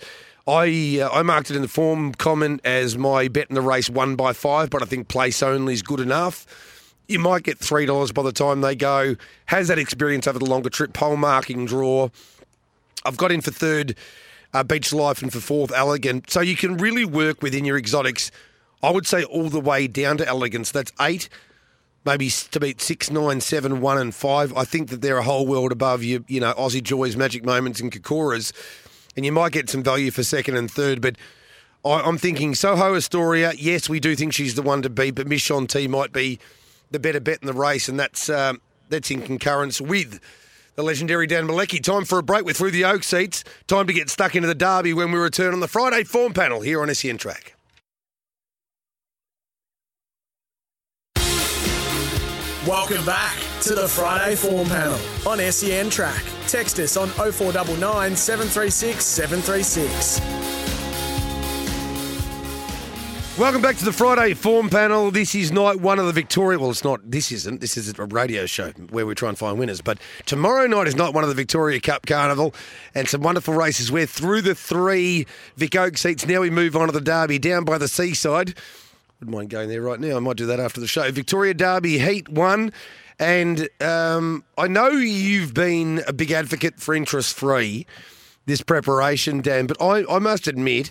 I uh, I marked it in the form comment as my bet in the race one by five, but I think place only is good enough. You might get three dollars by the time they go. Has that experience over the longer trip. Pole marking draw. I've got in for third, uh, Beach Life, and for fourth, Elegant. So you can really work within your exotics. I would say all the way down to Elegance. That's eight, maybe to beat six, nine, seven, one, and five. I think that they're a whole world above you. You know, Aussie Joys, Magic Moments, and Kokoras and you might get some value for second and third. But I, am thinking Soho Astoria. Yes, we do think she's the one to beat, but Miss T might be the better bet in the race, and that's um, that's in concurrence with the legendary Dan Mielicki. Time for a break. We're through the Oaks heats. Time to get stuck into the Derby when we return on the Friday form panel here on SEN Track. Welcome back to the Friday form panel on SEN Track. Text us on 0499 736 736. Welcome back to the Friday form panel. This is night one of the Victoria. Well, it's not. This isn't. This is a radio show where we try and find winners. But tomorrow night is night one of the Victoria Cup Carnival, and some wonderful races. We're through the three Vic Oaks heats. Now we move on to the Derby down by the seaside. Wouldn't mind going there right now. I might do that after the show. Victoria Derby Heat 1. And um, I know you've been a big advocate for interest free this preparation, Dan, but I, I must admit,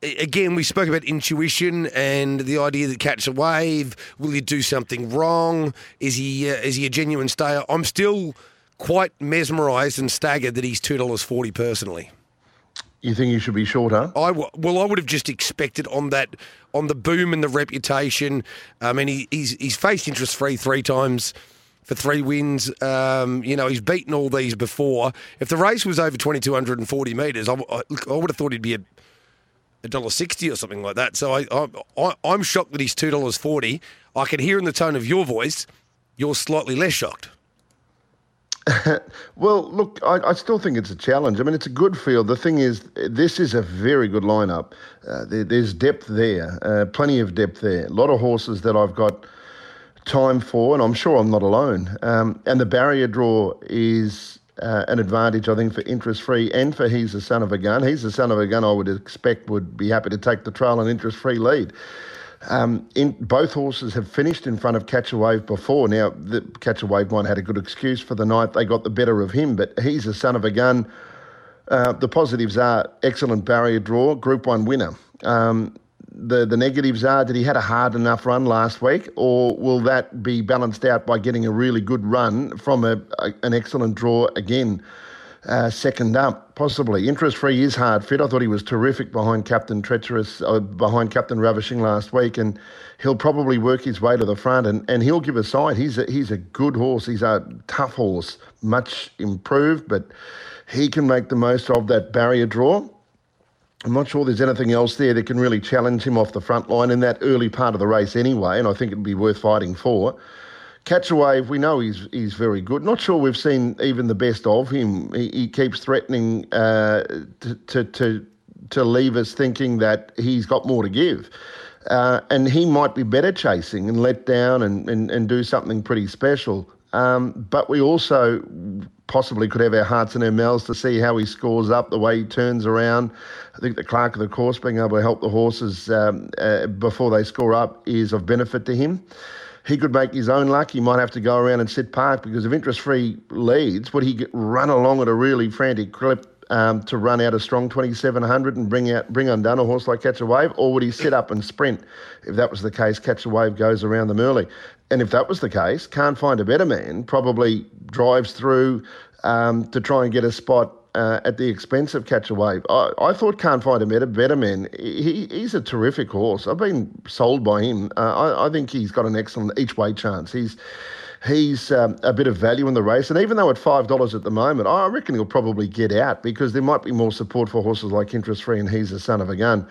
again, we spoke about intuition and the idea that catch a wave. Will he do something wrong? Is he uh, is he a genuine stayer? I'm still quite mesmerised and staggered that he's two dollars forty personally. You think he should be shorter? I well, I would have just expected on that on the boom and the reputation. I mean, he, he's he's faced interest free three times for three wins. Um, you know, he's beaten all these before. If the race was over twenty two hundred and forty metres, I, I, I, would have thought he'd be a a dollar sixty or something like that. So I, I I'm shocked that he's two dollars forty. I can hear in the tone of your voice, you're slightly less shocked. well, look, I, I, still think it's a challenge. I mean, it's a good field. The thing is, this is a very good lineup. Uh, there, there's depth there, uh, plenty of depth there. A lot of horses that I've got time for, and I'm sure I'm not alone. Um, and the barrier draw is uh, an advantage, I think, for interest free and for He's the Son of a Gun. He's the Son of a Gun, I would expect, would be happy to take the trail and interest free lead. Um, in, both horses have finished in front of Catch a Wave before. Now, the Catch a Wave one had a good excuse for the night. They got the better of him, but he's a son of a gun. Uh, the positives are excellent barrier draw, Group One winner. Um, the the negatives are that he had a hard enough run last week, or will that be balanced out by getting a really good run from a, a an excellent draw again? uh, second up, possibly. Interest free is hard fit. I thought he was terrific behind Captain Treacherous, uh, behind Captain Ravishing last week, and he'll probably work his way to the front and, and he'll give a side. He's a, he's a good horse. He's a tough horse, much improved, but he can make the most of that barrier draw. I'm not sure there's anything else there that can really challenge him off the front line in that early part of the race anyway, and I think it'd be worth fighting for. Catch a Wave, we know he's he's very good. Not sure we've seen even the best of him. He, he keeps threatening uh, to, to, to to leave us thinking that he's got more to give. Uh, and he might be better chasing and let down and, and, and do something pretty special. Um, but we also possibly could have our hearts in our mouths to see how he scores up, the way he turns around. I think the clerk of the course being able to help the horses um, uh, before they score up is of benefit to him. He could make his own luck. He might have to go around and sit park because if interest free leads, would he run along at a really frantic clip um, to run out a strong 2700 and bring out bring undone a horse like Catch a Wave, or would he sit up and sprint? If that was the case, Catch a Wave goes around them early. And if that was the case, can't find a better man. Probably drives through um, to try and get a spot uh, at the expense of Catch a Wave. I, I thought Can't Find a Better, better Man. He, he's a terrific horse. I've been sold by him. Uh, I, I, think he's got an excellent each way chance. He's he's um, a bit of value in the race, and even though at five dollars at the moment, I reckon he'll probably get out because there might be more support for horses like Interest Free and He's a Son of a Gun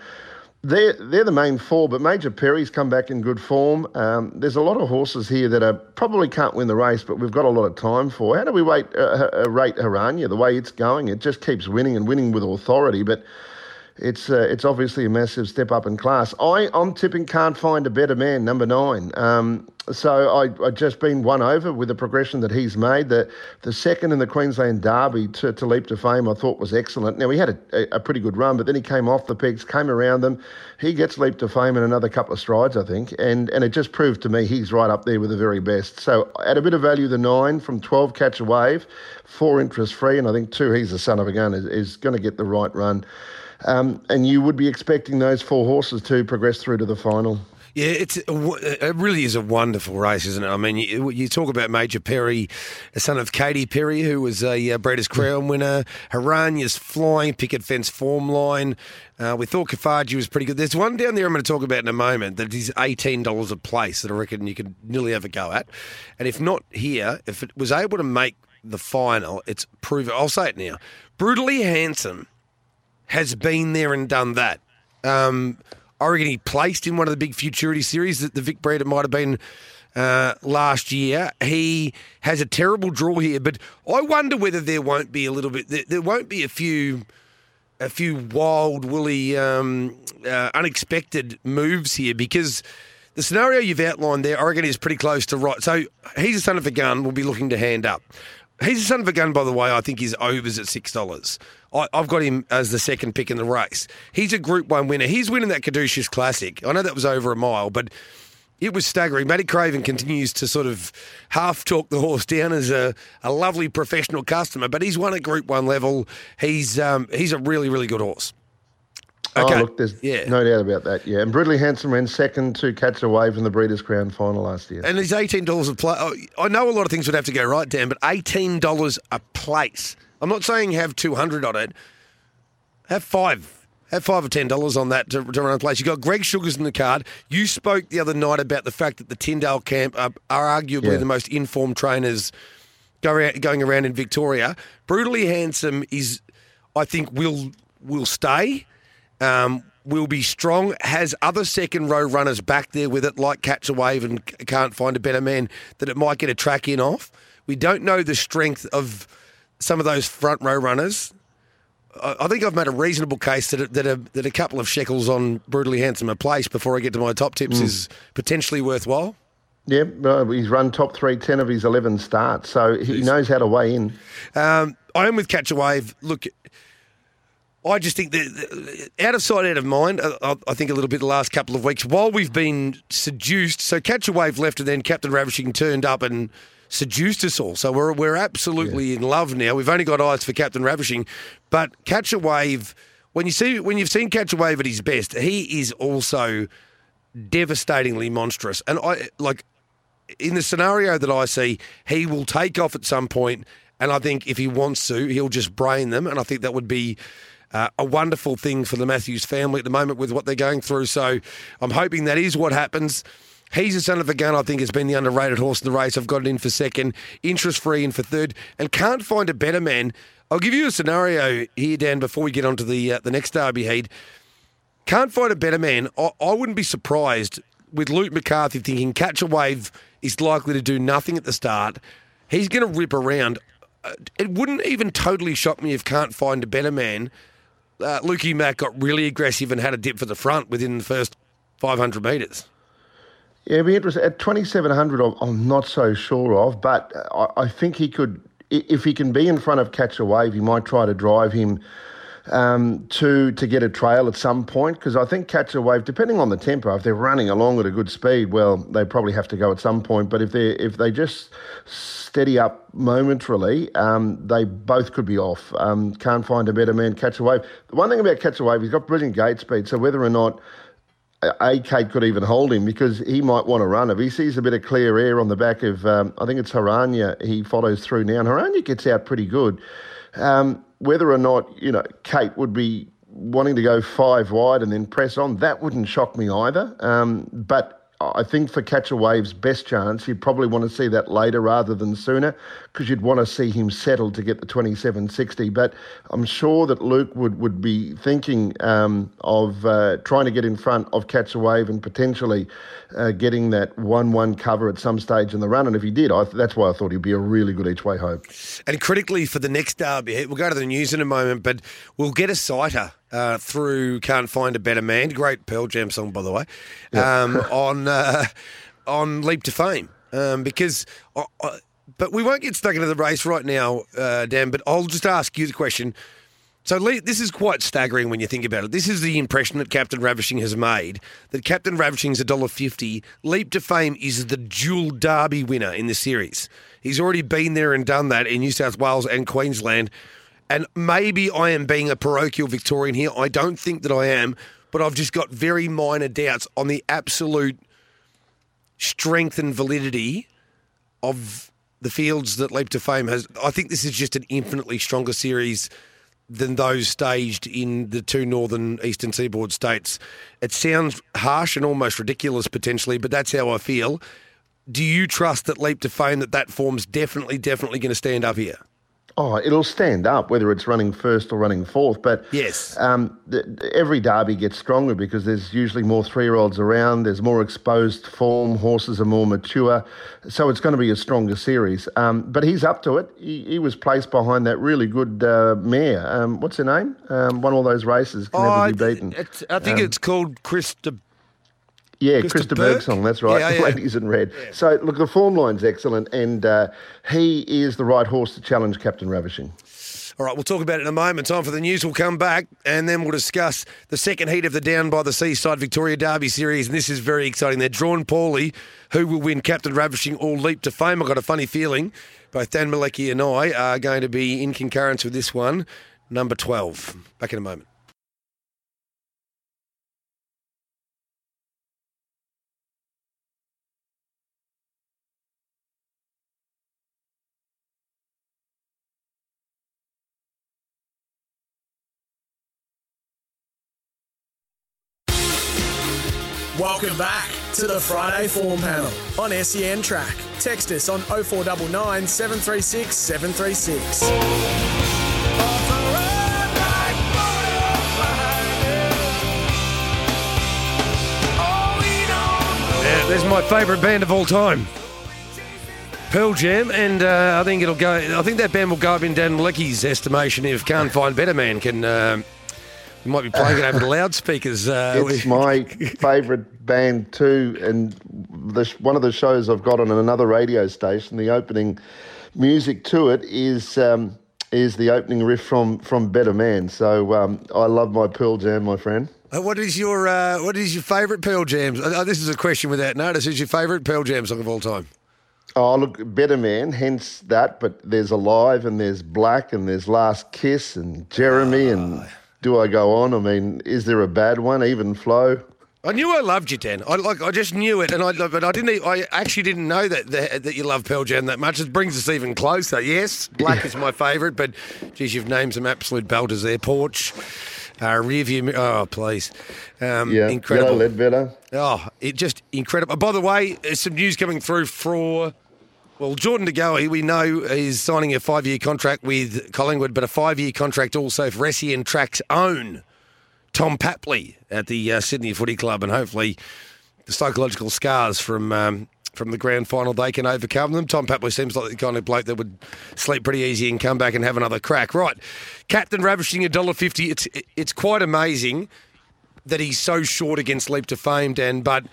they're, they're the main four, but Major Perry's come back in good form. Um, there's a lot of horses here that are, probably can't win the race, but we've got a lot of time for. How do we wait, uh, uh, rate Haranya? The way it's going, it just keeps winning and winning with authority, but it's uh, it's obviously a massive step up in class. I, I'm tipping Can't Find a Better Man, number nine. Um, so I, I just been won over with the progression that he's made. The the second in the Queensland Derby to, to leap to fame, I thought was excellent. Now he had a, a, pretty good run, but then he came off the pegs, came around them. He gets leap to fame in another couple of strides, I think, and and it just proved to me he's right up there with the very best. So at a bit of value, the nine from twelve catch a wave, four interest free, and I think two he's the son of a gun is, is going to get the right run. Um, and you would be expecting those four horses to progress through to the final. Yeah, it's it really is a wonderful race, isn't it? I mean, you, you talk about Major Perry, the son of Katie Perry, who was a uh, Breeders' Crown winner. Haranya's flying picket fence form line. Uh, we thought Kafaji was pretty good. There's one down there I'm going to talk about in a moment that is $18 a place that I reckon you could nearly a go at. And if not here, if it was able to make the final, it's proven. I'll say it now. Brutally Handsome has been there and done that. Um, I reckon he placed in one of the big Futurity series that the Vic Breeder might have been uh, last year. He has a terrible draw here, but I wonder whether there won't be a little bit. There, there won't be a few, a few wild, woolly, um, uh, unexpected moves here because. The scenario you've outlined there, I reckon, is pretty close to right. So he's a son of a gun. Will be looking to hand up. He's a son of a gun, by the way. I think he's overs at six dollars. I, have got him as the second pick in the race. He's a Group One winner. He's winning that Caduceus Classic. I know that was over a mile, but it was staggering. Matty Craven continues to sort of half talk the horse down as a, a lovely professional customer, but he's won at Group One level. He's um, he's a really really good horse. Oh, okay. Oh, look, there's yeah. no doubt about that. Yeah, and Brutally Handsome ran second to Catch a Wave in the Breeders' Crown final last year. And he's eighteen dollars a place. Oh, I know a lot of things would have to go right, Dan, but eighteen dollars a place I'm not saying have 200 on it. Have five. Have five or ten dollars on that to, to run a place. You got Greg Sugars in the card. You spoke the other night about the fact that the Tyndale camp are, are arguably yeah. the most informed trainers going around in Victoria. Brutally handsome is, I think, will will stay. Um, will be strong. Has other second row runners back there with it, like Catch a Wave and can't find a better man that it might get a track in off. We don't know the strength of some of those front row runners. I think I've made a reasonable case that a, that a, that a couple of shekels on brutally handsome a place before I get to my top tips mm. is potentially worthwhile. Yeah, he's run top three, 10 of his 11 starts, so he Jeez. knows how to weigh in. Um, I am with Catch a Wave. Look, I just think that uh, out of sight, out of mind. Uh, I, I, think a little bit the last couple of weeks while we've been seduced. So Catch a Wave left, and then Captain Ravishing turned up and seduced us all. So we're, we're absolutely yeah. in love now. We've only got eyes for Captain Ravishing, but Catch a Wave. When you see when you've seen Catch a Wave at his best, he is also devastatingly monstrous. And I like in the scenario that I see, he will take off at some point, and I think if he wants to, he'll just brain them. And I think that would be. Uh, a wonderful thing for the Matthews family at the moment with what they're going through. So I'm hoping that is what happens. He's a son of a gun, I think, has been the underrated horse in the race. I've got it in for second, interest free in for third, and can't find a better man. I'll give you a scenario here, Dan, before we get on to the, uh, the next Derby Heat. Can't find a better man. I, I wouldn't be surprised with Luke McCarthy thinking Catch a Wave is likely to do nothing at the start. He's going to rip around. Uh, it wouldn't even totally shock me if Can't Find a Better Man. Uh, Lukey Mack got really aggressive and had a dip for the front within the first 500 metres. Yeah, it'd be interesting. At 2,700, I'm not so sure of, but I, I think he could if he can be in front of Catch a Wave, he might try to drive him um, to to get a trail at some point because I think Catch a Wave, depending on the tempo, if they're running along at a good speed, well, they probably have to go at some point. But if they if they just steady up momentarily, um, they both could be off. Um, can't find a better man. Catch a Wave. The one thing about Catch a Wave, he's got brilliant gate speed. So whether or not a Kate could even hold him because he might want to run. If he sees a bit of clear air on the back of, um, I think it's Haranya, he follows through now. And Haranya gets out pretty good. Um, whether or not, you know, Kate would be wanting to go five wide and then press on, that wouldn't shock me either. Um, but I think for Catch a Wave's best chance, you'd probably want to see that later rather than sooner because you'd want to see him settle to get the 2760. But I'm sure that Luke would, would be thinking um, of uh, trying to get in front of Catch a Wave and potentially uh, getting that 1 1 cover at some stage in the run. And if he did, I, that's why I thought he'd be a really good each way hope. And critically for the next derby, we'll go to the news in a moment, but we'll get a sighter uh, through "Can't Find a Better Man." Great Pearl Jam song, by the way. Um, on uh, on Leap to Fame, um, because. I, I, but we won't get stuck into the race right now, uh, Dan. But I'll just ask you the question. So this is quite staggering when you think about it. This is the impression that Captain Ravishing has made that Captain Ravishing's a dollar fifty. Leap to Fame is the dual Derby winner in the series. He's already been there and done that in New South Wales and Queensland. And maybe I am being a parochial Victorian here. I don't think that I am, but I've just got very minor doubts on the absolute strength and validity of the fields that Leap to Fame has. I think this is just an infinitely stronger series than those staged in the two northern eastern seaboard states. It sounds harsh and almost ridiculous potentially, but that's how I feel. Do you trust that Leap to Fame that that form's definitely, definitely going to stand up here? Oh, it'll stand up whether it's running first or running fourth. But yes, um, every derby gets stronger because there's usually more three-year-olds around. There's more exposed form. Horses are more mature, so it's going to be a stronger series. Um, but he's up to it. He, he, was placed behind that really good uh, mare. Um, what's her name? Um, won all those races. Can oh, never be beaten. I think um, it's called Krista yeah, Krista Bergsong, that's right. Yeah, yeah. Ladies in red. Yeah. So, look, the form line's excellent, and uh, he is the right horse to challenge Captain Ravishing. All right, we'll talk about it in a moment. Time for the news. We'll come back and then we'll discuss the second heat of the Down by the Seaside Victoria Derby Series. And this is very exciting. They're drawn poorly. Who will win Captain Ravishing or Leap to Fame? I've got a funny feeling both Dan Mielicki and I are going to be in concurrence with this one. Number 12. Back in a moment. Welcome back to the Friday Form Panel on SEN Track. Text us on 0499 736 736. Yeah, there's my favourite band of all time. Pearl Jam, and uh, I think it'll go. I think that band will go up in Dan Mielicki's estimation if Can't Find Better Man can uh, you might be playing it over the loudspeakers. Uh, it's my favourite band too, and the, one of the shows I've got on another radio station. The opening music to it is um, is the opening riff from from Better Man. So um, I love my Pearl Jam, my friend. Uh, what is your uh, what is your favourite Pearl Jam? Uh, this is a question without notice. Is your favourite Pearl Jam song of all time? Oh, look, Better Man, hence that. But there's Alive and there's Black and there's Last Kiss and Jeremy and ah do I go on? I mean, is there a bad one? Even flow? I knew I loved you, Dan. I like. I just knew it, and I. But I didn't. I actually didn't know that that, that you love Pearl Jam that much. It brings us even closer. Yes, Black is my favourite, but geez, you've named some absolute belters there. Porch, uh, view. Oh, please. Um, yeah, incredible. Yellow better. Oh, it just incredible. By the way, there's some news coming through for well, Jordan De Goey, we know, is signing a five year contract with Collingwood, but a five year contract also for SEN Track's own Tom Papley at the uh, Sydney Footy Club, and hopefully the psychological scars from. Um, from the grand final, they can overcome them. Tom Papley seems like the kind of bloke that would sleep pretty easy and come back and have another crack. Right, Captain ravishing a dollar fifty. It's it's quite amazing that he's so short against Leap to Fame, Dan. But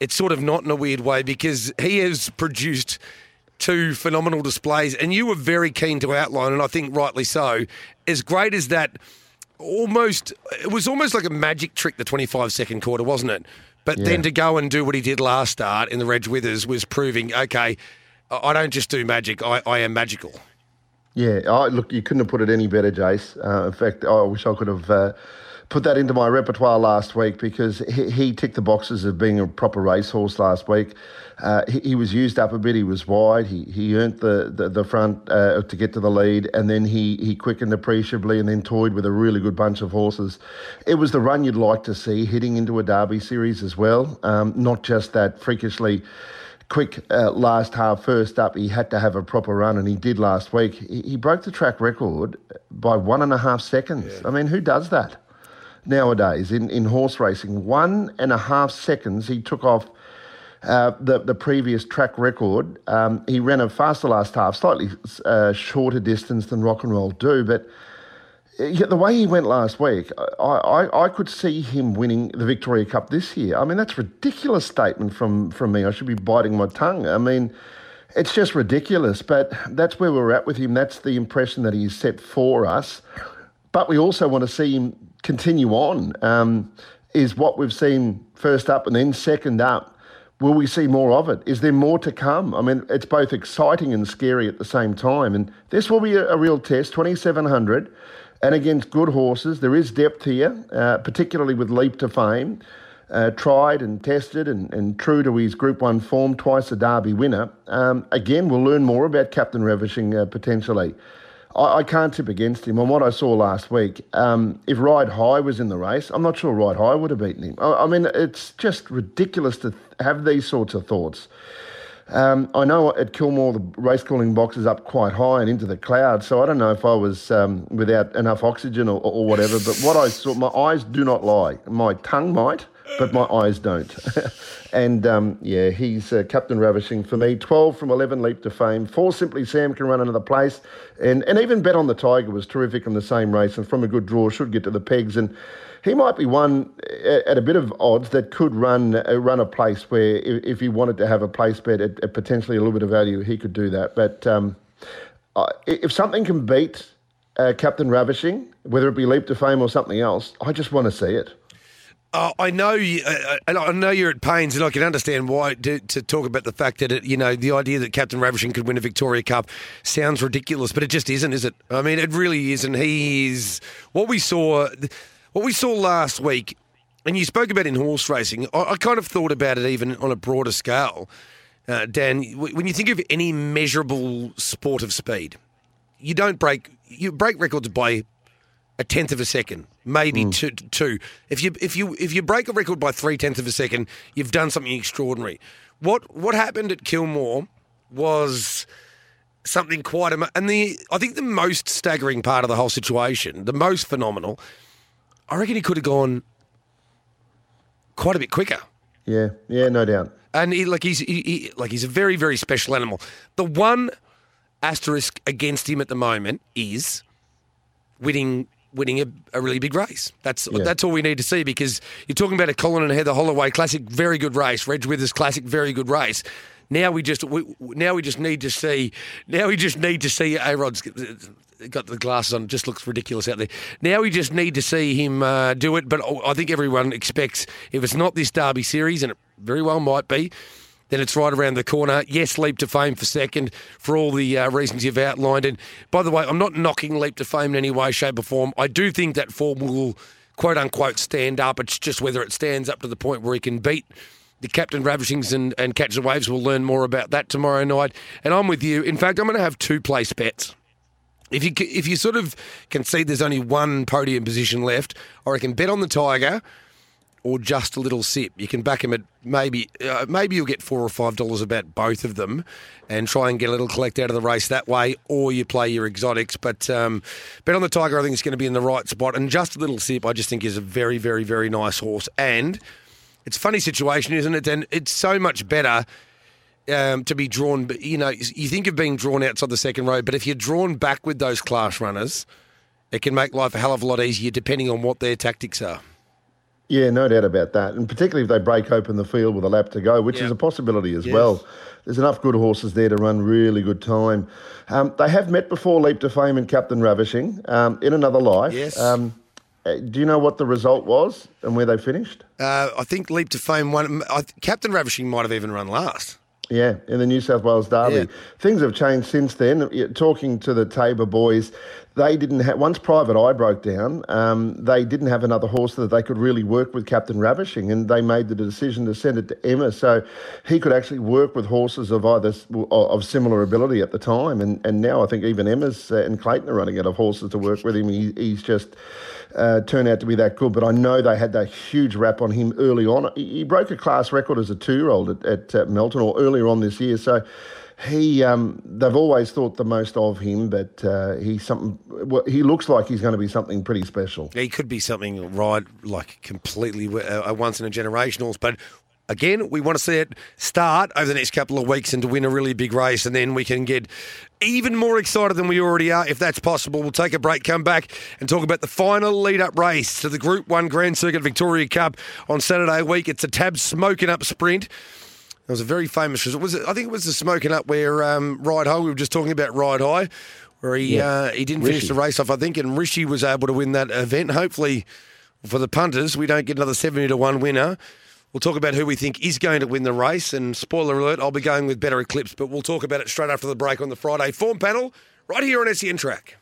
it's sort of not in a weird way because he has produced two phenomenal displays, and you were very keen to outline, and I think rightly so. As great as that, almost it was almost like a magic trick. The twenty-five second quarter, wasn't it? But then to go and do what he did last start in the Reg Withers was proving okay. I don't just do magic; I, I am magical. Yeah, oh, look, you couldn't have put it any better, Jace. Uh, in fact, I wish I could have uh, put that into my repertoire last week because he, he ticked the boxes of being a proper racehorse last week. Uh, he, he, was used up a bit. He was wide. He he earned the the, the front uh, to get to the lead, and then he he quickened appreciably, and then toyed with a really good bunch of horses. It was the run you'd like to see hitting into a Derby series as well, um, not just that freakishly quick uh, last half first up. He had to have a proper run, and he did last week. He, he broke the track record by one and a half seconds. Yeah. I mean, who does that nowadays in, in horse racing? One and a half seconds. He took off. Uh, the the previous track record, um, he ran a faster last half, slightly uh, shorter distance than Rock and Roll do, but the way he went last week, I, I, I, could see him winning the Victoria Cup this year. I mean, that's a ridiculous statement from, from me. I should be biting my tongue. I mean, it's just ridiculous. But that's where we're at with him. That's the impression that he's set for us. But we also want to see him continue on. Um, is what we've seen first up and then second up. Will we see more of it? Is there more to come? I mean, it's both exciting and scary at the same time. And this will be a, a real test. 2,700 and against good horses. There is depth here, uh, particularly with Leap to Fame. Uh, tried and tested and, and true to his Group 1 form, twice a Derby winner. Um, again, we'll learn more about Captain Ravishing uh, potentially. I, I, can't tip against him. On what I saw last week, um, if Ride High was in the race, I'm not sure Ride High would have beaten him. I, I mean, it's just ridiculous to have these sorts of thoughts. Um, I know at Kilmore the race calling box is up quite high and into the clouds, so I don't know if I was um, without enough oxygen or, or, whatever. But what I saw, my eyes do not lie. My tongue might, but my eyes don't. and um, yeah, he's uh, Captain Ravishing for me. Twelve from eleven, leap to fame. Four simply Sam can run another place, and and even bet on the Tiger was terrific in the same race, and from a good draw should get to the pegs and he might be one at a bit of odds that could run uh, run a place where if he wanted to have a place bet at, at potentially a little bit of value, he could do that. But um, uh, if something can beat uh, Captain Ravishing, whether it be Leap to Fame or something else, I just want to see it. Uh, I know you, uh, and I know you're at pains, and I can understand why to, to talk about the fact that it, you know the idea that Captain Ravishing could win a Victoria Cup sounds ridiculous, but it just isn't, is it? I mean, it really isn't. He is what we saw. What we saw last week, and you spoke about in horse racing, I, I kind of thought about it even on a broader scale. Uh, Dan, when you think of any measurable sport of speed, you don't break you break records by a tenth of a second, maybe mm. two, two. If you if you if you break a record by three tenths of a second, you've done something extraordinary. What what happened at Kilmore was something quite and the I think the most staggering part of the whole situation, the most phenomenal, I reckon he could have gone quite a bit quicker. Yeah, yeah, no doubt. And he, like he's he, he, like he's a very very special animal. The one asterisk against him at the moment is winning winning a, a really big race. That's yeah. that's all we need to see because you're talking about a Colin and Heather Holloway Classic, very good race. Reg Withers Classic, very good race. Now we just we, now we just need to see now we just need to see A Rod's got the glasses on, just looks ridiculous out there. Now we just need to see him uh, do it, but I think everyone expects if it's not this Derby series, and it very well might be, then it's right around the corner. Yes, Leap to Fame for second for all the uh, reasons you've outlined. And by the way, I'm not knocking Leap to Fame in any way, shape, or form. I do think that form will quote unquote stand up. It's just whether it stands up to the point where he can beat the Captain Ravishings and, and Catch the Waves. We'll learn more about that tomorrow night. And I'm with you. In fact, I'm going to have two place bets. If you if you sort of can see there's only one podium position left, or I can bet on the Tiger or just a little sip. You can back him at maybe uh, maybe you'll get four or five dollars about both of them, and try and get a little collect out of the race that way, or you play your exotics. But um, bet on the Tiger, I think it's going to be in the right spot, and just a little sip, I just think is a very very very nice horse, and it's a funny situation, isn't it? And it's so much better um, to be drawn. You know, you think of being drawn outside the second row, but if you're drawn back with those class runners, it can make life a hell of a lot easier depending on what their tactics are. Yeah, no doubt about that. And particularly if they break open the field with a lap to go, which Yeah. is a possibility as Yes. well. There's enough good horses there to run really good time. Um, they have met before Leap to Fame and Captain Ravishing um, in another life. Yes. Um, uh, do you know what the result was and where they finished? Uh, I think Leap to Fame won. I, Captain Ravishing might have even run last. Yeah, in the New South Wales Derby. Yeah. Things have changed since then. Talking to the Tabor boys, they didn't have, once Private Eye broke down, um, they didn't have another horse that they could really work with Captain Ravishing, and they made the decision to send it to Emma so he could actually work with horses of either of similar ability at the time. And, and now I think even Emma's uh, and Clayton are running out of horses to work with him. He, he's just uh, turned out to be that good. But I know they had that huge rap on him early on. He, broke a class record as a two-year-old at, at uh, Melton or earlier on this year. So he, um, they've always thought the most of him, but uh, he's something. Well, he looks like he's going to be something pretty special. He could be something right, like completely uh, once in a generation horse. But again, we want to see it start over the next couple of weeks and to win a really big race, and then we can get even more excited than we already are, if that's possible. We'll take a break, come back, and talk about the final lead-up race to the Group One Grand Circuit Victoria Cup on Saturday week. It's a Tab Smoken Up Sprint. It was a very famous result. Was it? I think it was the smoken up where um, Ride High. We were just talking about Ride High, where he uh, he didn't finish the race off. I think, and Rishi was able to win that event. Hopefully, for the punters, we don't get another seventy to one winner. We'll talk about who we think is going to win the race. And spoiler alert, I'll be going with Better Eclipse, but we'll talk about it straight after the break on the Friday form panel, right here on SEN Track.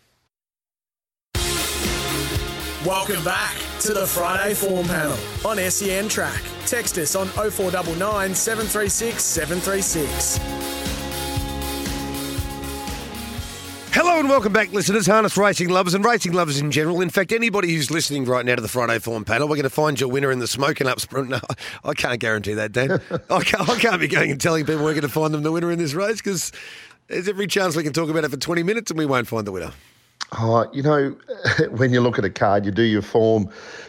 Welcome back to the Friday Form Panel on SEN Track. Text us on 0499 736 736. Hello and welcome back, listeners, harness racing lovers and racing lovers in general. In fact, anybody who's listening right now to the Friday Form panel, we're going to find your winner in the smoken up sprint. No, I can't guarantee that, Dan. I, can't, I can't be going and telling people we're going to find them the winner in this race because there's every chance we can talk about it for 20 minutes and we won't find the winner. Oh, you know, when you look at a card, you do your form,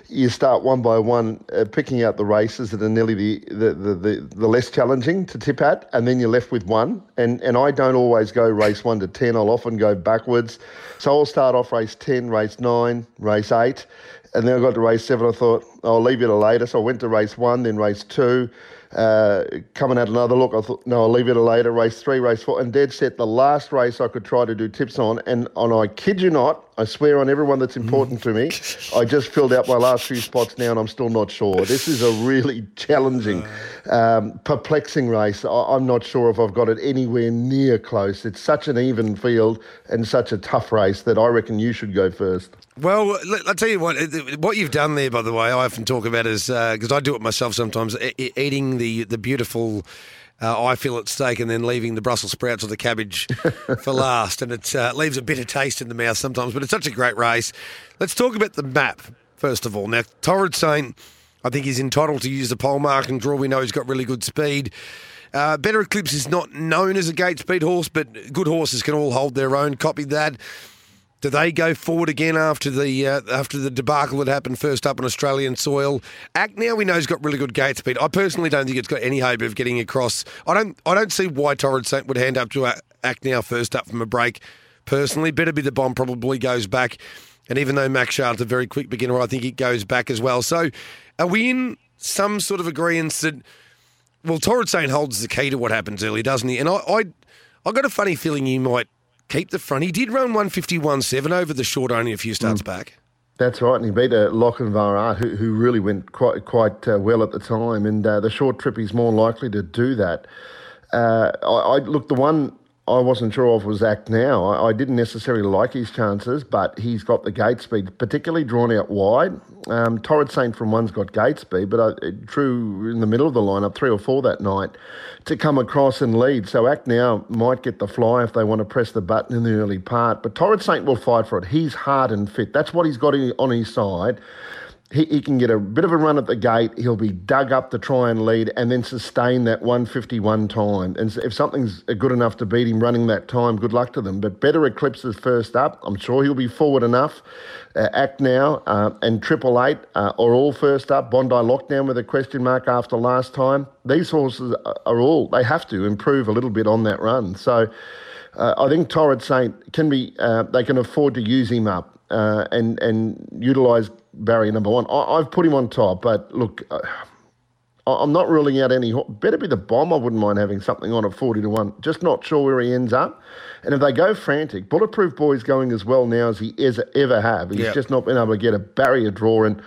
you start one by one uh, picking out the races that are nearly the, the, the, the, the less challenging to tip at, and then you're left with one. And, and I don't always go race one to 10, I'll often go backwards. So I'll start off race 10, race 9, race 8. And then I got to race 7, I thought, I'll leave it to later. So I went to race 1, then race 2. Uh, coming at another look, I thought, no, I'll leave it a later. Race three, race four, and dead set the last race I could try to do tips on. And, and I kid you not, I swear on everyone that's mm. important to me, I just filled out my last few spots now and I'm still not sure. This is a really challenging, uh. um, perplexing race. I, I'm not sure if I've got it anywhere near close. It's such an even field and such a tough race that I reckon you should go first. Well, let- I'll tell you what. What you've done there, by the way, I often talk about is uh, because I do it myself sometimes. e- Eating the the beautiful uh, eye fillet steak and then leaving the Brussels sprouts or the cabbage for last, and it uh, leaves a bitter taste in the mouth sometimes. But it's such a great race. Let's talk about the map first of all. Now, Torrid Saint, I think he's entitled to use the pole mark and draw. We know he's got really good speed. Uh, Better Eclipse is not known as a gate speed horse, but good horses can all hold their own. Copy that. Do they go forward again after the uh, after the debacle that happened first up on Australian soil? Act now we know he's got really good gate speed. I personally don't think it's got any hope of getting across. I don't I don't see why Torrid Saint would hand up to Act now first up from a break. Personally, better be the bomb probably goes back. And even though Max Charlotte's a very quick beginner, I think it goes back as well. So are we in some sort of agreement that well, Torrid Saint holds the key to what happens early, doesn't he? And I, I, I got a funny feeling you might keep the front. He did run 151.7 over the short only a few starts back. That's right, and he beat uh, Lochinvar who, who really went quite quite uh, well at the time. And uh, the short trip, he's more likely to do that. Uh, I, I look, the one I wasn't sure of was Act Now. I, I didn't necessarily like his chances, but he's got the gate speed, particularly drawn out wide. Um, Torrid Saint from one's got gate speed, but I, it drew in the middle of the lineup three or four that night to come across and lead. So Act Now might get the fly if they want to press the button in the early part. But Torrid Saint will fight for it. He's hard and fit. That's what he's got on his side. He, he can get a bit of a run at the gate. He'll be dug up to try and lead and then sustain that 151 time. And if something's good enough to beat him running that time, good luck to them. But Better eclipses first up. I'm sure he'll be forward enough. Uh, Act Now uh, and Triple Eight uh, are all first up. Bondi Lockdown with a question mark after last time. These horses are- are all, they have to improve a little bit on that run. So uh, I think Torrid Saint can be, uh, they can afford to use him up uh, and, and utilise barrier number one. I, have put him on top, but look, uh, I'm not ruling out any. Better be the bomb. I wouldn't mind having something on at 40 to 1. Just not sure where he ends up. And if they go frantic, Bulletproof Boy's going as well now as he ever have. He's yep. just not been able to get a barrier draw. And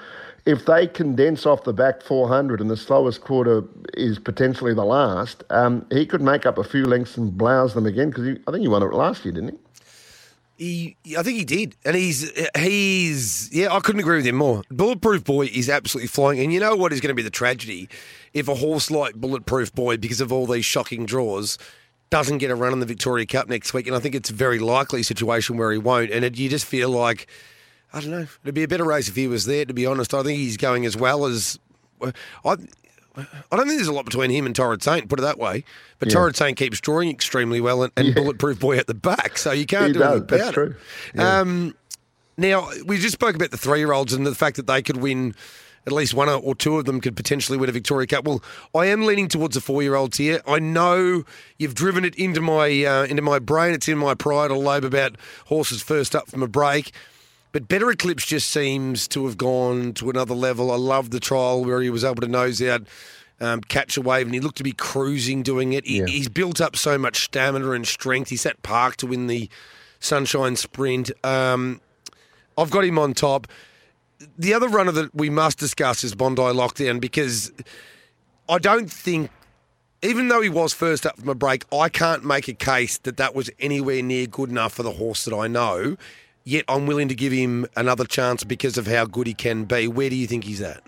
if they condense off the back 400 and the slowest quarter is potentially the last, um, he could make up a few lengths and blouse them again because I think he won it last year, didn't he? He, I think he did, and he's he's yeah. I couldn't agree with him more. Bulletproof Boy is absolutely flying, and you know what is going to be the tragedy if a horse like Bulletproof Boy, because of all these shocking draws, doesn't get a run in the Victoria Cup next week, and I think it's a very likely situation where he won't. And it, you just feel like I don't know. It'd be a better race if he was there. To be honest, I think he's going as well as I. I don't think there's a lot between him and Torrid Saint, put it that way. But yeah. Torrid Saint keeps drawing extremely well and, and yeah. Bulletproof Boy at the back, so you can't he do does. anything about That's it. True. Yeah. Um, now, we just spoke about the three year olds and the fact that they could win, at least one or two of them could potentially win a Victoria Cup. Well, I am leaning towards the four year olds here. I know you've driven it into my, uh, into my brain, it's in my pride or lobe about horses first up from a break. But Better Eclipse just seems to have gone to another level. I love the trial where he was able to nose out um, catch a wave, and he looked to be cruising doing it. He, yeah. He's built up so much stamina and strength. He's at Park to win the Sunshine Sprint. Um, I've got him on top. The other runner that we must discuss is Bondi Lockdown because I don't think, even though he was first up from a break, I can't make a case that that was anywhere near good enough for the horse that I know. Yet I'm willing to give him another chance because of how good he can be. Where do you think he's at?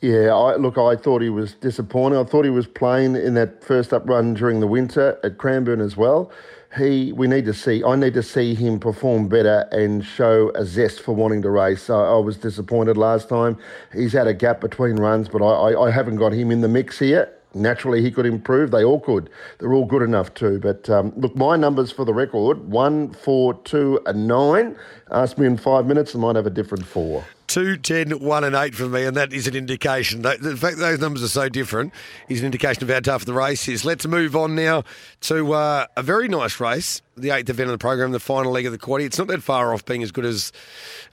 Yeah, I, look, I thought he was disappointing. I thought he was playing in that first up run during the winter at Cranbourne as well. He, we need to see. I need to see him perform better and show a zest for wanting to race. So I was disappointed last time. He's had a gap between runs, but I, I, I haven't got him in the mix here naturally he could improve. They all could. They're all good enough too. But um, look, my numbers for the record one, four, two, and nine. Ask me in five minutes, I might have a different four. Two, ten, one, and eight for me, and that is an indication. The fact those numbers are so different is an indication of how tough the race is. Let's move on now to uh, a very nice race, the eighth event of the program, the final leg of the quarter. It's not that far off being as good as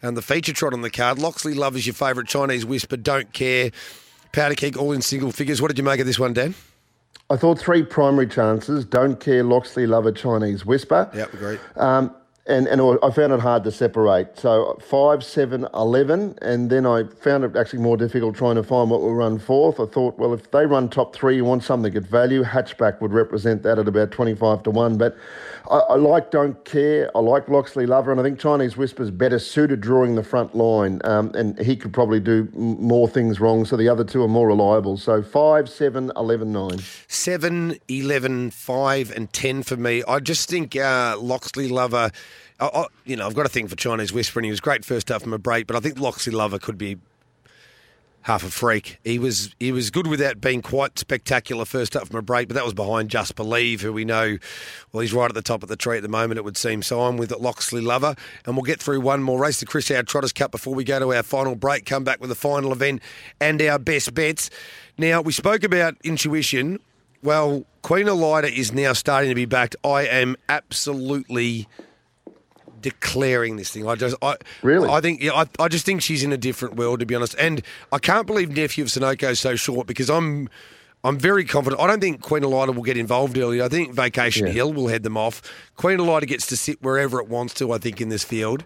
um, the feature trot on the card. Loxley Love is your favourite Chinese whisper. Don't care. Powder Keg all in single figures. What did you make of this one, Dan? I thought three primary chances. Don't care, Loxley, love a Chinese Whisper. Yep, great. Um, and, and I found it hard to separate. So 5, 7, 11, and then I found it actually more difficult trying to find what will run fourth. I thought, well, if they run top three, you want something at value. Hatchback would represent that at about 25 to 1. But I, I like Don't Care. I like Loxley Lover, and I think Chinese Whisper's better suited drawing the front line, um, and he could probably do more things wrong. So the other two are more reliable. So 5, 7, 11, 9. 7, 11, 5, and 10 for me. I just think uh, Loxley Lover I, I, you know, I've got a thing for Chinese Whisper, and he was great first up from a break, but I think Loxley Lover could be half a freak. He was he was good without being quite spectacular first up from a break, but that was behind Just Believe, who we know, well, he's right at the top of the tree at the moment, it would seem. So I'm with Loxley Lover, and we'll get through one more race, the Chris Alford Trotters Cup, before we go to our final break, come back with the final event and our best bets. Now, we spoke about intuition. Well, Queen Elida is now starting to be backed. I am absolutely declaring this thing. I just, I really, I think, yeah, I, I just think she's in a different world to be honest. And I can't believe nephew of Sunoco is so short because I'm. I'm very confident. I don't think Queen Elida will get involved early. I think Vacation yeah. Hill will head them off. Queen Elida gets to sit wherever it wants to, I think, in this field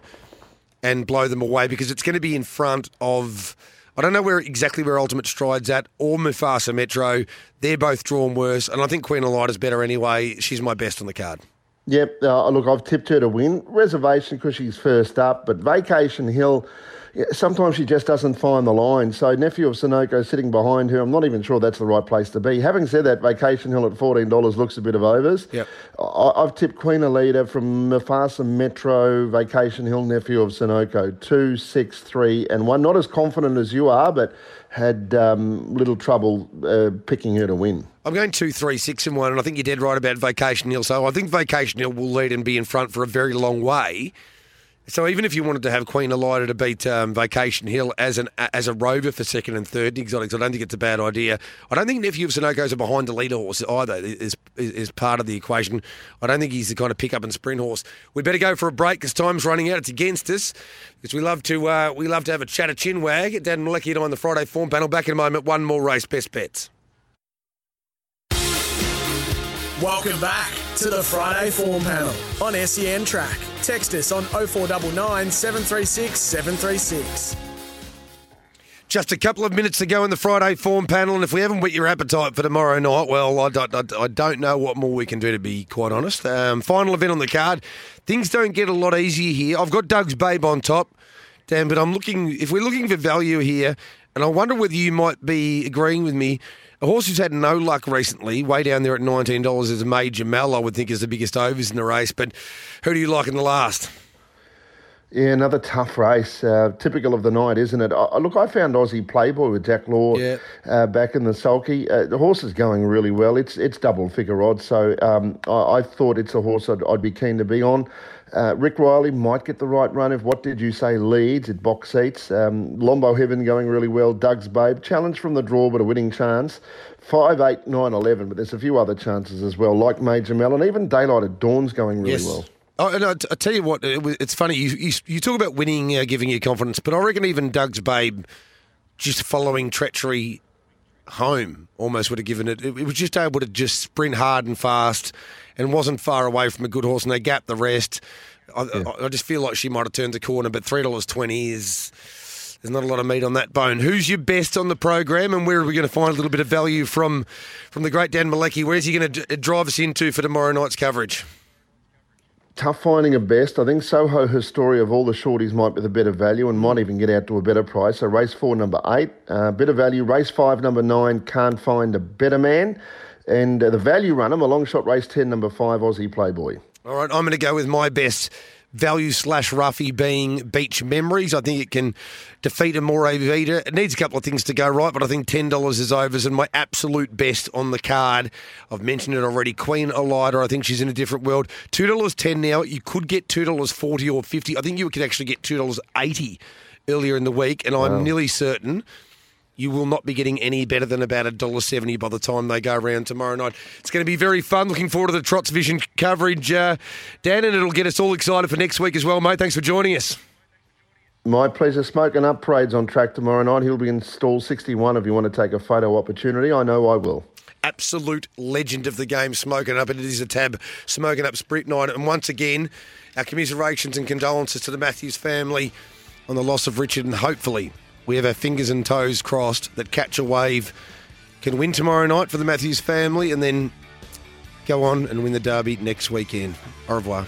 and blow them away because it's going to be in front of. I don't know where exactly where Ultimate Stride's at or Mufasa Metro. They're both drawn worse, and I think Queen Elida's better anyway. She's my best on the card. Yep. Uh, look, I've tipped her to win. Reservation because she's first up, but Vacation Hill. Sometimes she just doesn't find the line. So nephew of Sunoco sitting behind her. I'm not even sure that's the right place to be. Having said that, Vacation Hill at fourteen dollars looks a bit of overs. Yep. I, have tipped Queen Elida from Mufasa Metro, Vacation Hill, nephew of Sunoco, two, six, three, and one. Not as confident as you are, but had um, little trouble uh, picking her to win. I'm going two, three, six, and one, and I think you're dead right about Vacation Hill. So I think Vacation Hill will lead and be in front for a very long way. So even if you wanted to have Queen Elida to beat um, Vacation Hill as an as a rover for second and third in exotics, I don't think it's a bad idea. I don't think Nephew of Sunoco's a behind the leader horse either. Is, is is part of the equation. I don't think he's the kind of pick up and sprint horse. We better go for a break because time's running out. It's against us because we love to uh, we love to have a chat, a chin wag. Dan Mielicki on the Friday form panel. Back in a moment. One more race, best bets. Welcome back to the Friday Form Panel on SEN Track. Text us on 0499 736 736. Just a couple of minutes to go in the Friday form panel, and if we haven't whet your appetite for tomorrow night, well, I don't, I, don't know what more we can do, to be quite honest. Um, final event on the card. Things don't get a lot easier here. I've got Doug's Babe on top, Dan, but I'm looking, if we're looking for value here, and I wonder whether you might be agreeing with me, a horse who's had no luck recently, way down there at $19 is a Major Mel, I would think is the biggest overs in the race, but who do you like in the last? Yeah, another tough race. Uh, typical of the night, isn't it? Uh, look, I found Aussie Playboy with Jack Laugher Yeah. uh, back in the sulky. Uh, the horse is going really well. It's it's double figure odds, so um, I, I thought it's a horse I'd, I'd be keen to be on. Uh, Rick Riley might get the right run if what did you say leads at box seats. Um, Lombo Heaven going really well. Doug's Babe challenge from the draw, but a winning chance. Five, eight, nine, eleven. But there's a few other chances as well, like Major Mel and even Daylight at Dawn's going really well. Oh, and I, I tell you what, it was, it's funny. You, you you talk about winning, uh, giving you confidence, but I reckon even Doug's babe, just following treachery home, almost would have given it. It, it was just able to just sprint hard and fast, and wasn't far away from a good horse, and they gapped the rest. I, I, I just feel like she might have turned the corner, but three dollars twenty is. There's not a lot of meat on that bone. Who's your best on the program, and where are we going to find a little bit of value from from the great Dan Mielicki? Where's he going to d- drive us into for tomorrow night's coverage? tough finding a best. I think Soho Historia of all the shorties might be the better value and might even get out to a better price. So race four, number eight, uh, better value. Race five, number nine, can't find a better man. And uh, the value run runner, my long shot race 10, number five, Aussie Playboy. All right, I'm going to go with my best value slash roughie being Beach Memories. I think it can defeat Amore Vita. It needs a couple of things to go right, but I think $10 is overs and my absolute best on the card. I've mentioned it already. Queen Elida, I think she's in a different world. $2.10 now. You could get $2.40 or 50 I think you could actually get $2.80 earlier in the week, and I'm nearly certain you will not be getting any better than about a dollar seventy by the time they go around tomorrow night. It's going to be very fun. Looking forward to the Trots Vision coverage, uh, Dan, and it'll get us all excited for next week as well, mate. Thanks for joining us. My pleasure. Smoken Up parade's on track tomorrow night. He'll be in stall 61 if you want to take a photo opportunity. I know I will. Absolute legend of the game, smoken up, and it is a tab smoken up sprint night. And once again, our commiserations and condolences to the Matthews family on the loss of Richard, and hopefully we have our fingers and toes crossed that Catch a Wave can win tomorrow night for the Matthews family, and then go on and win the derby next weekend. Au revoir.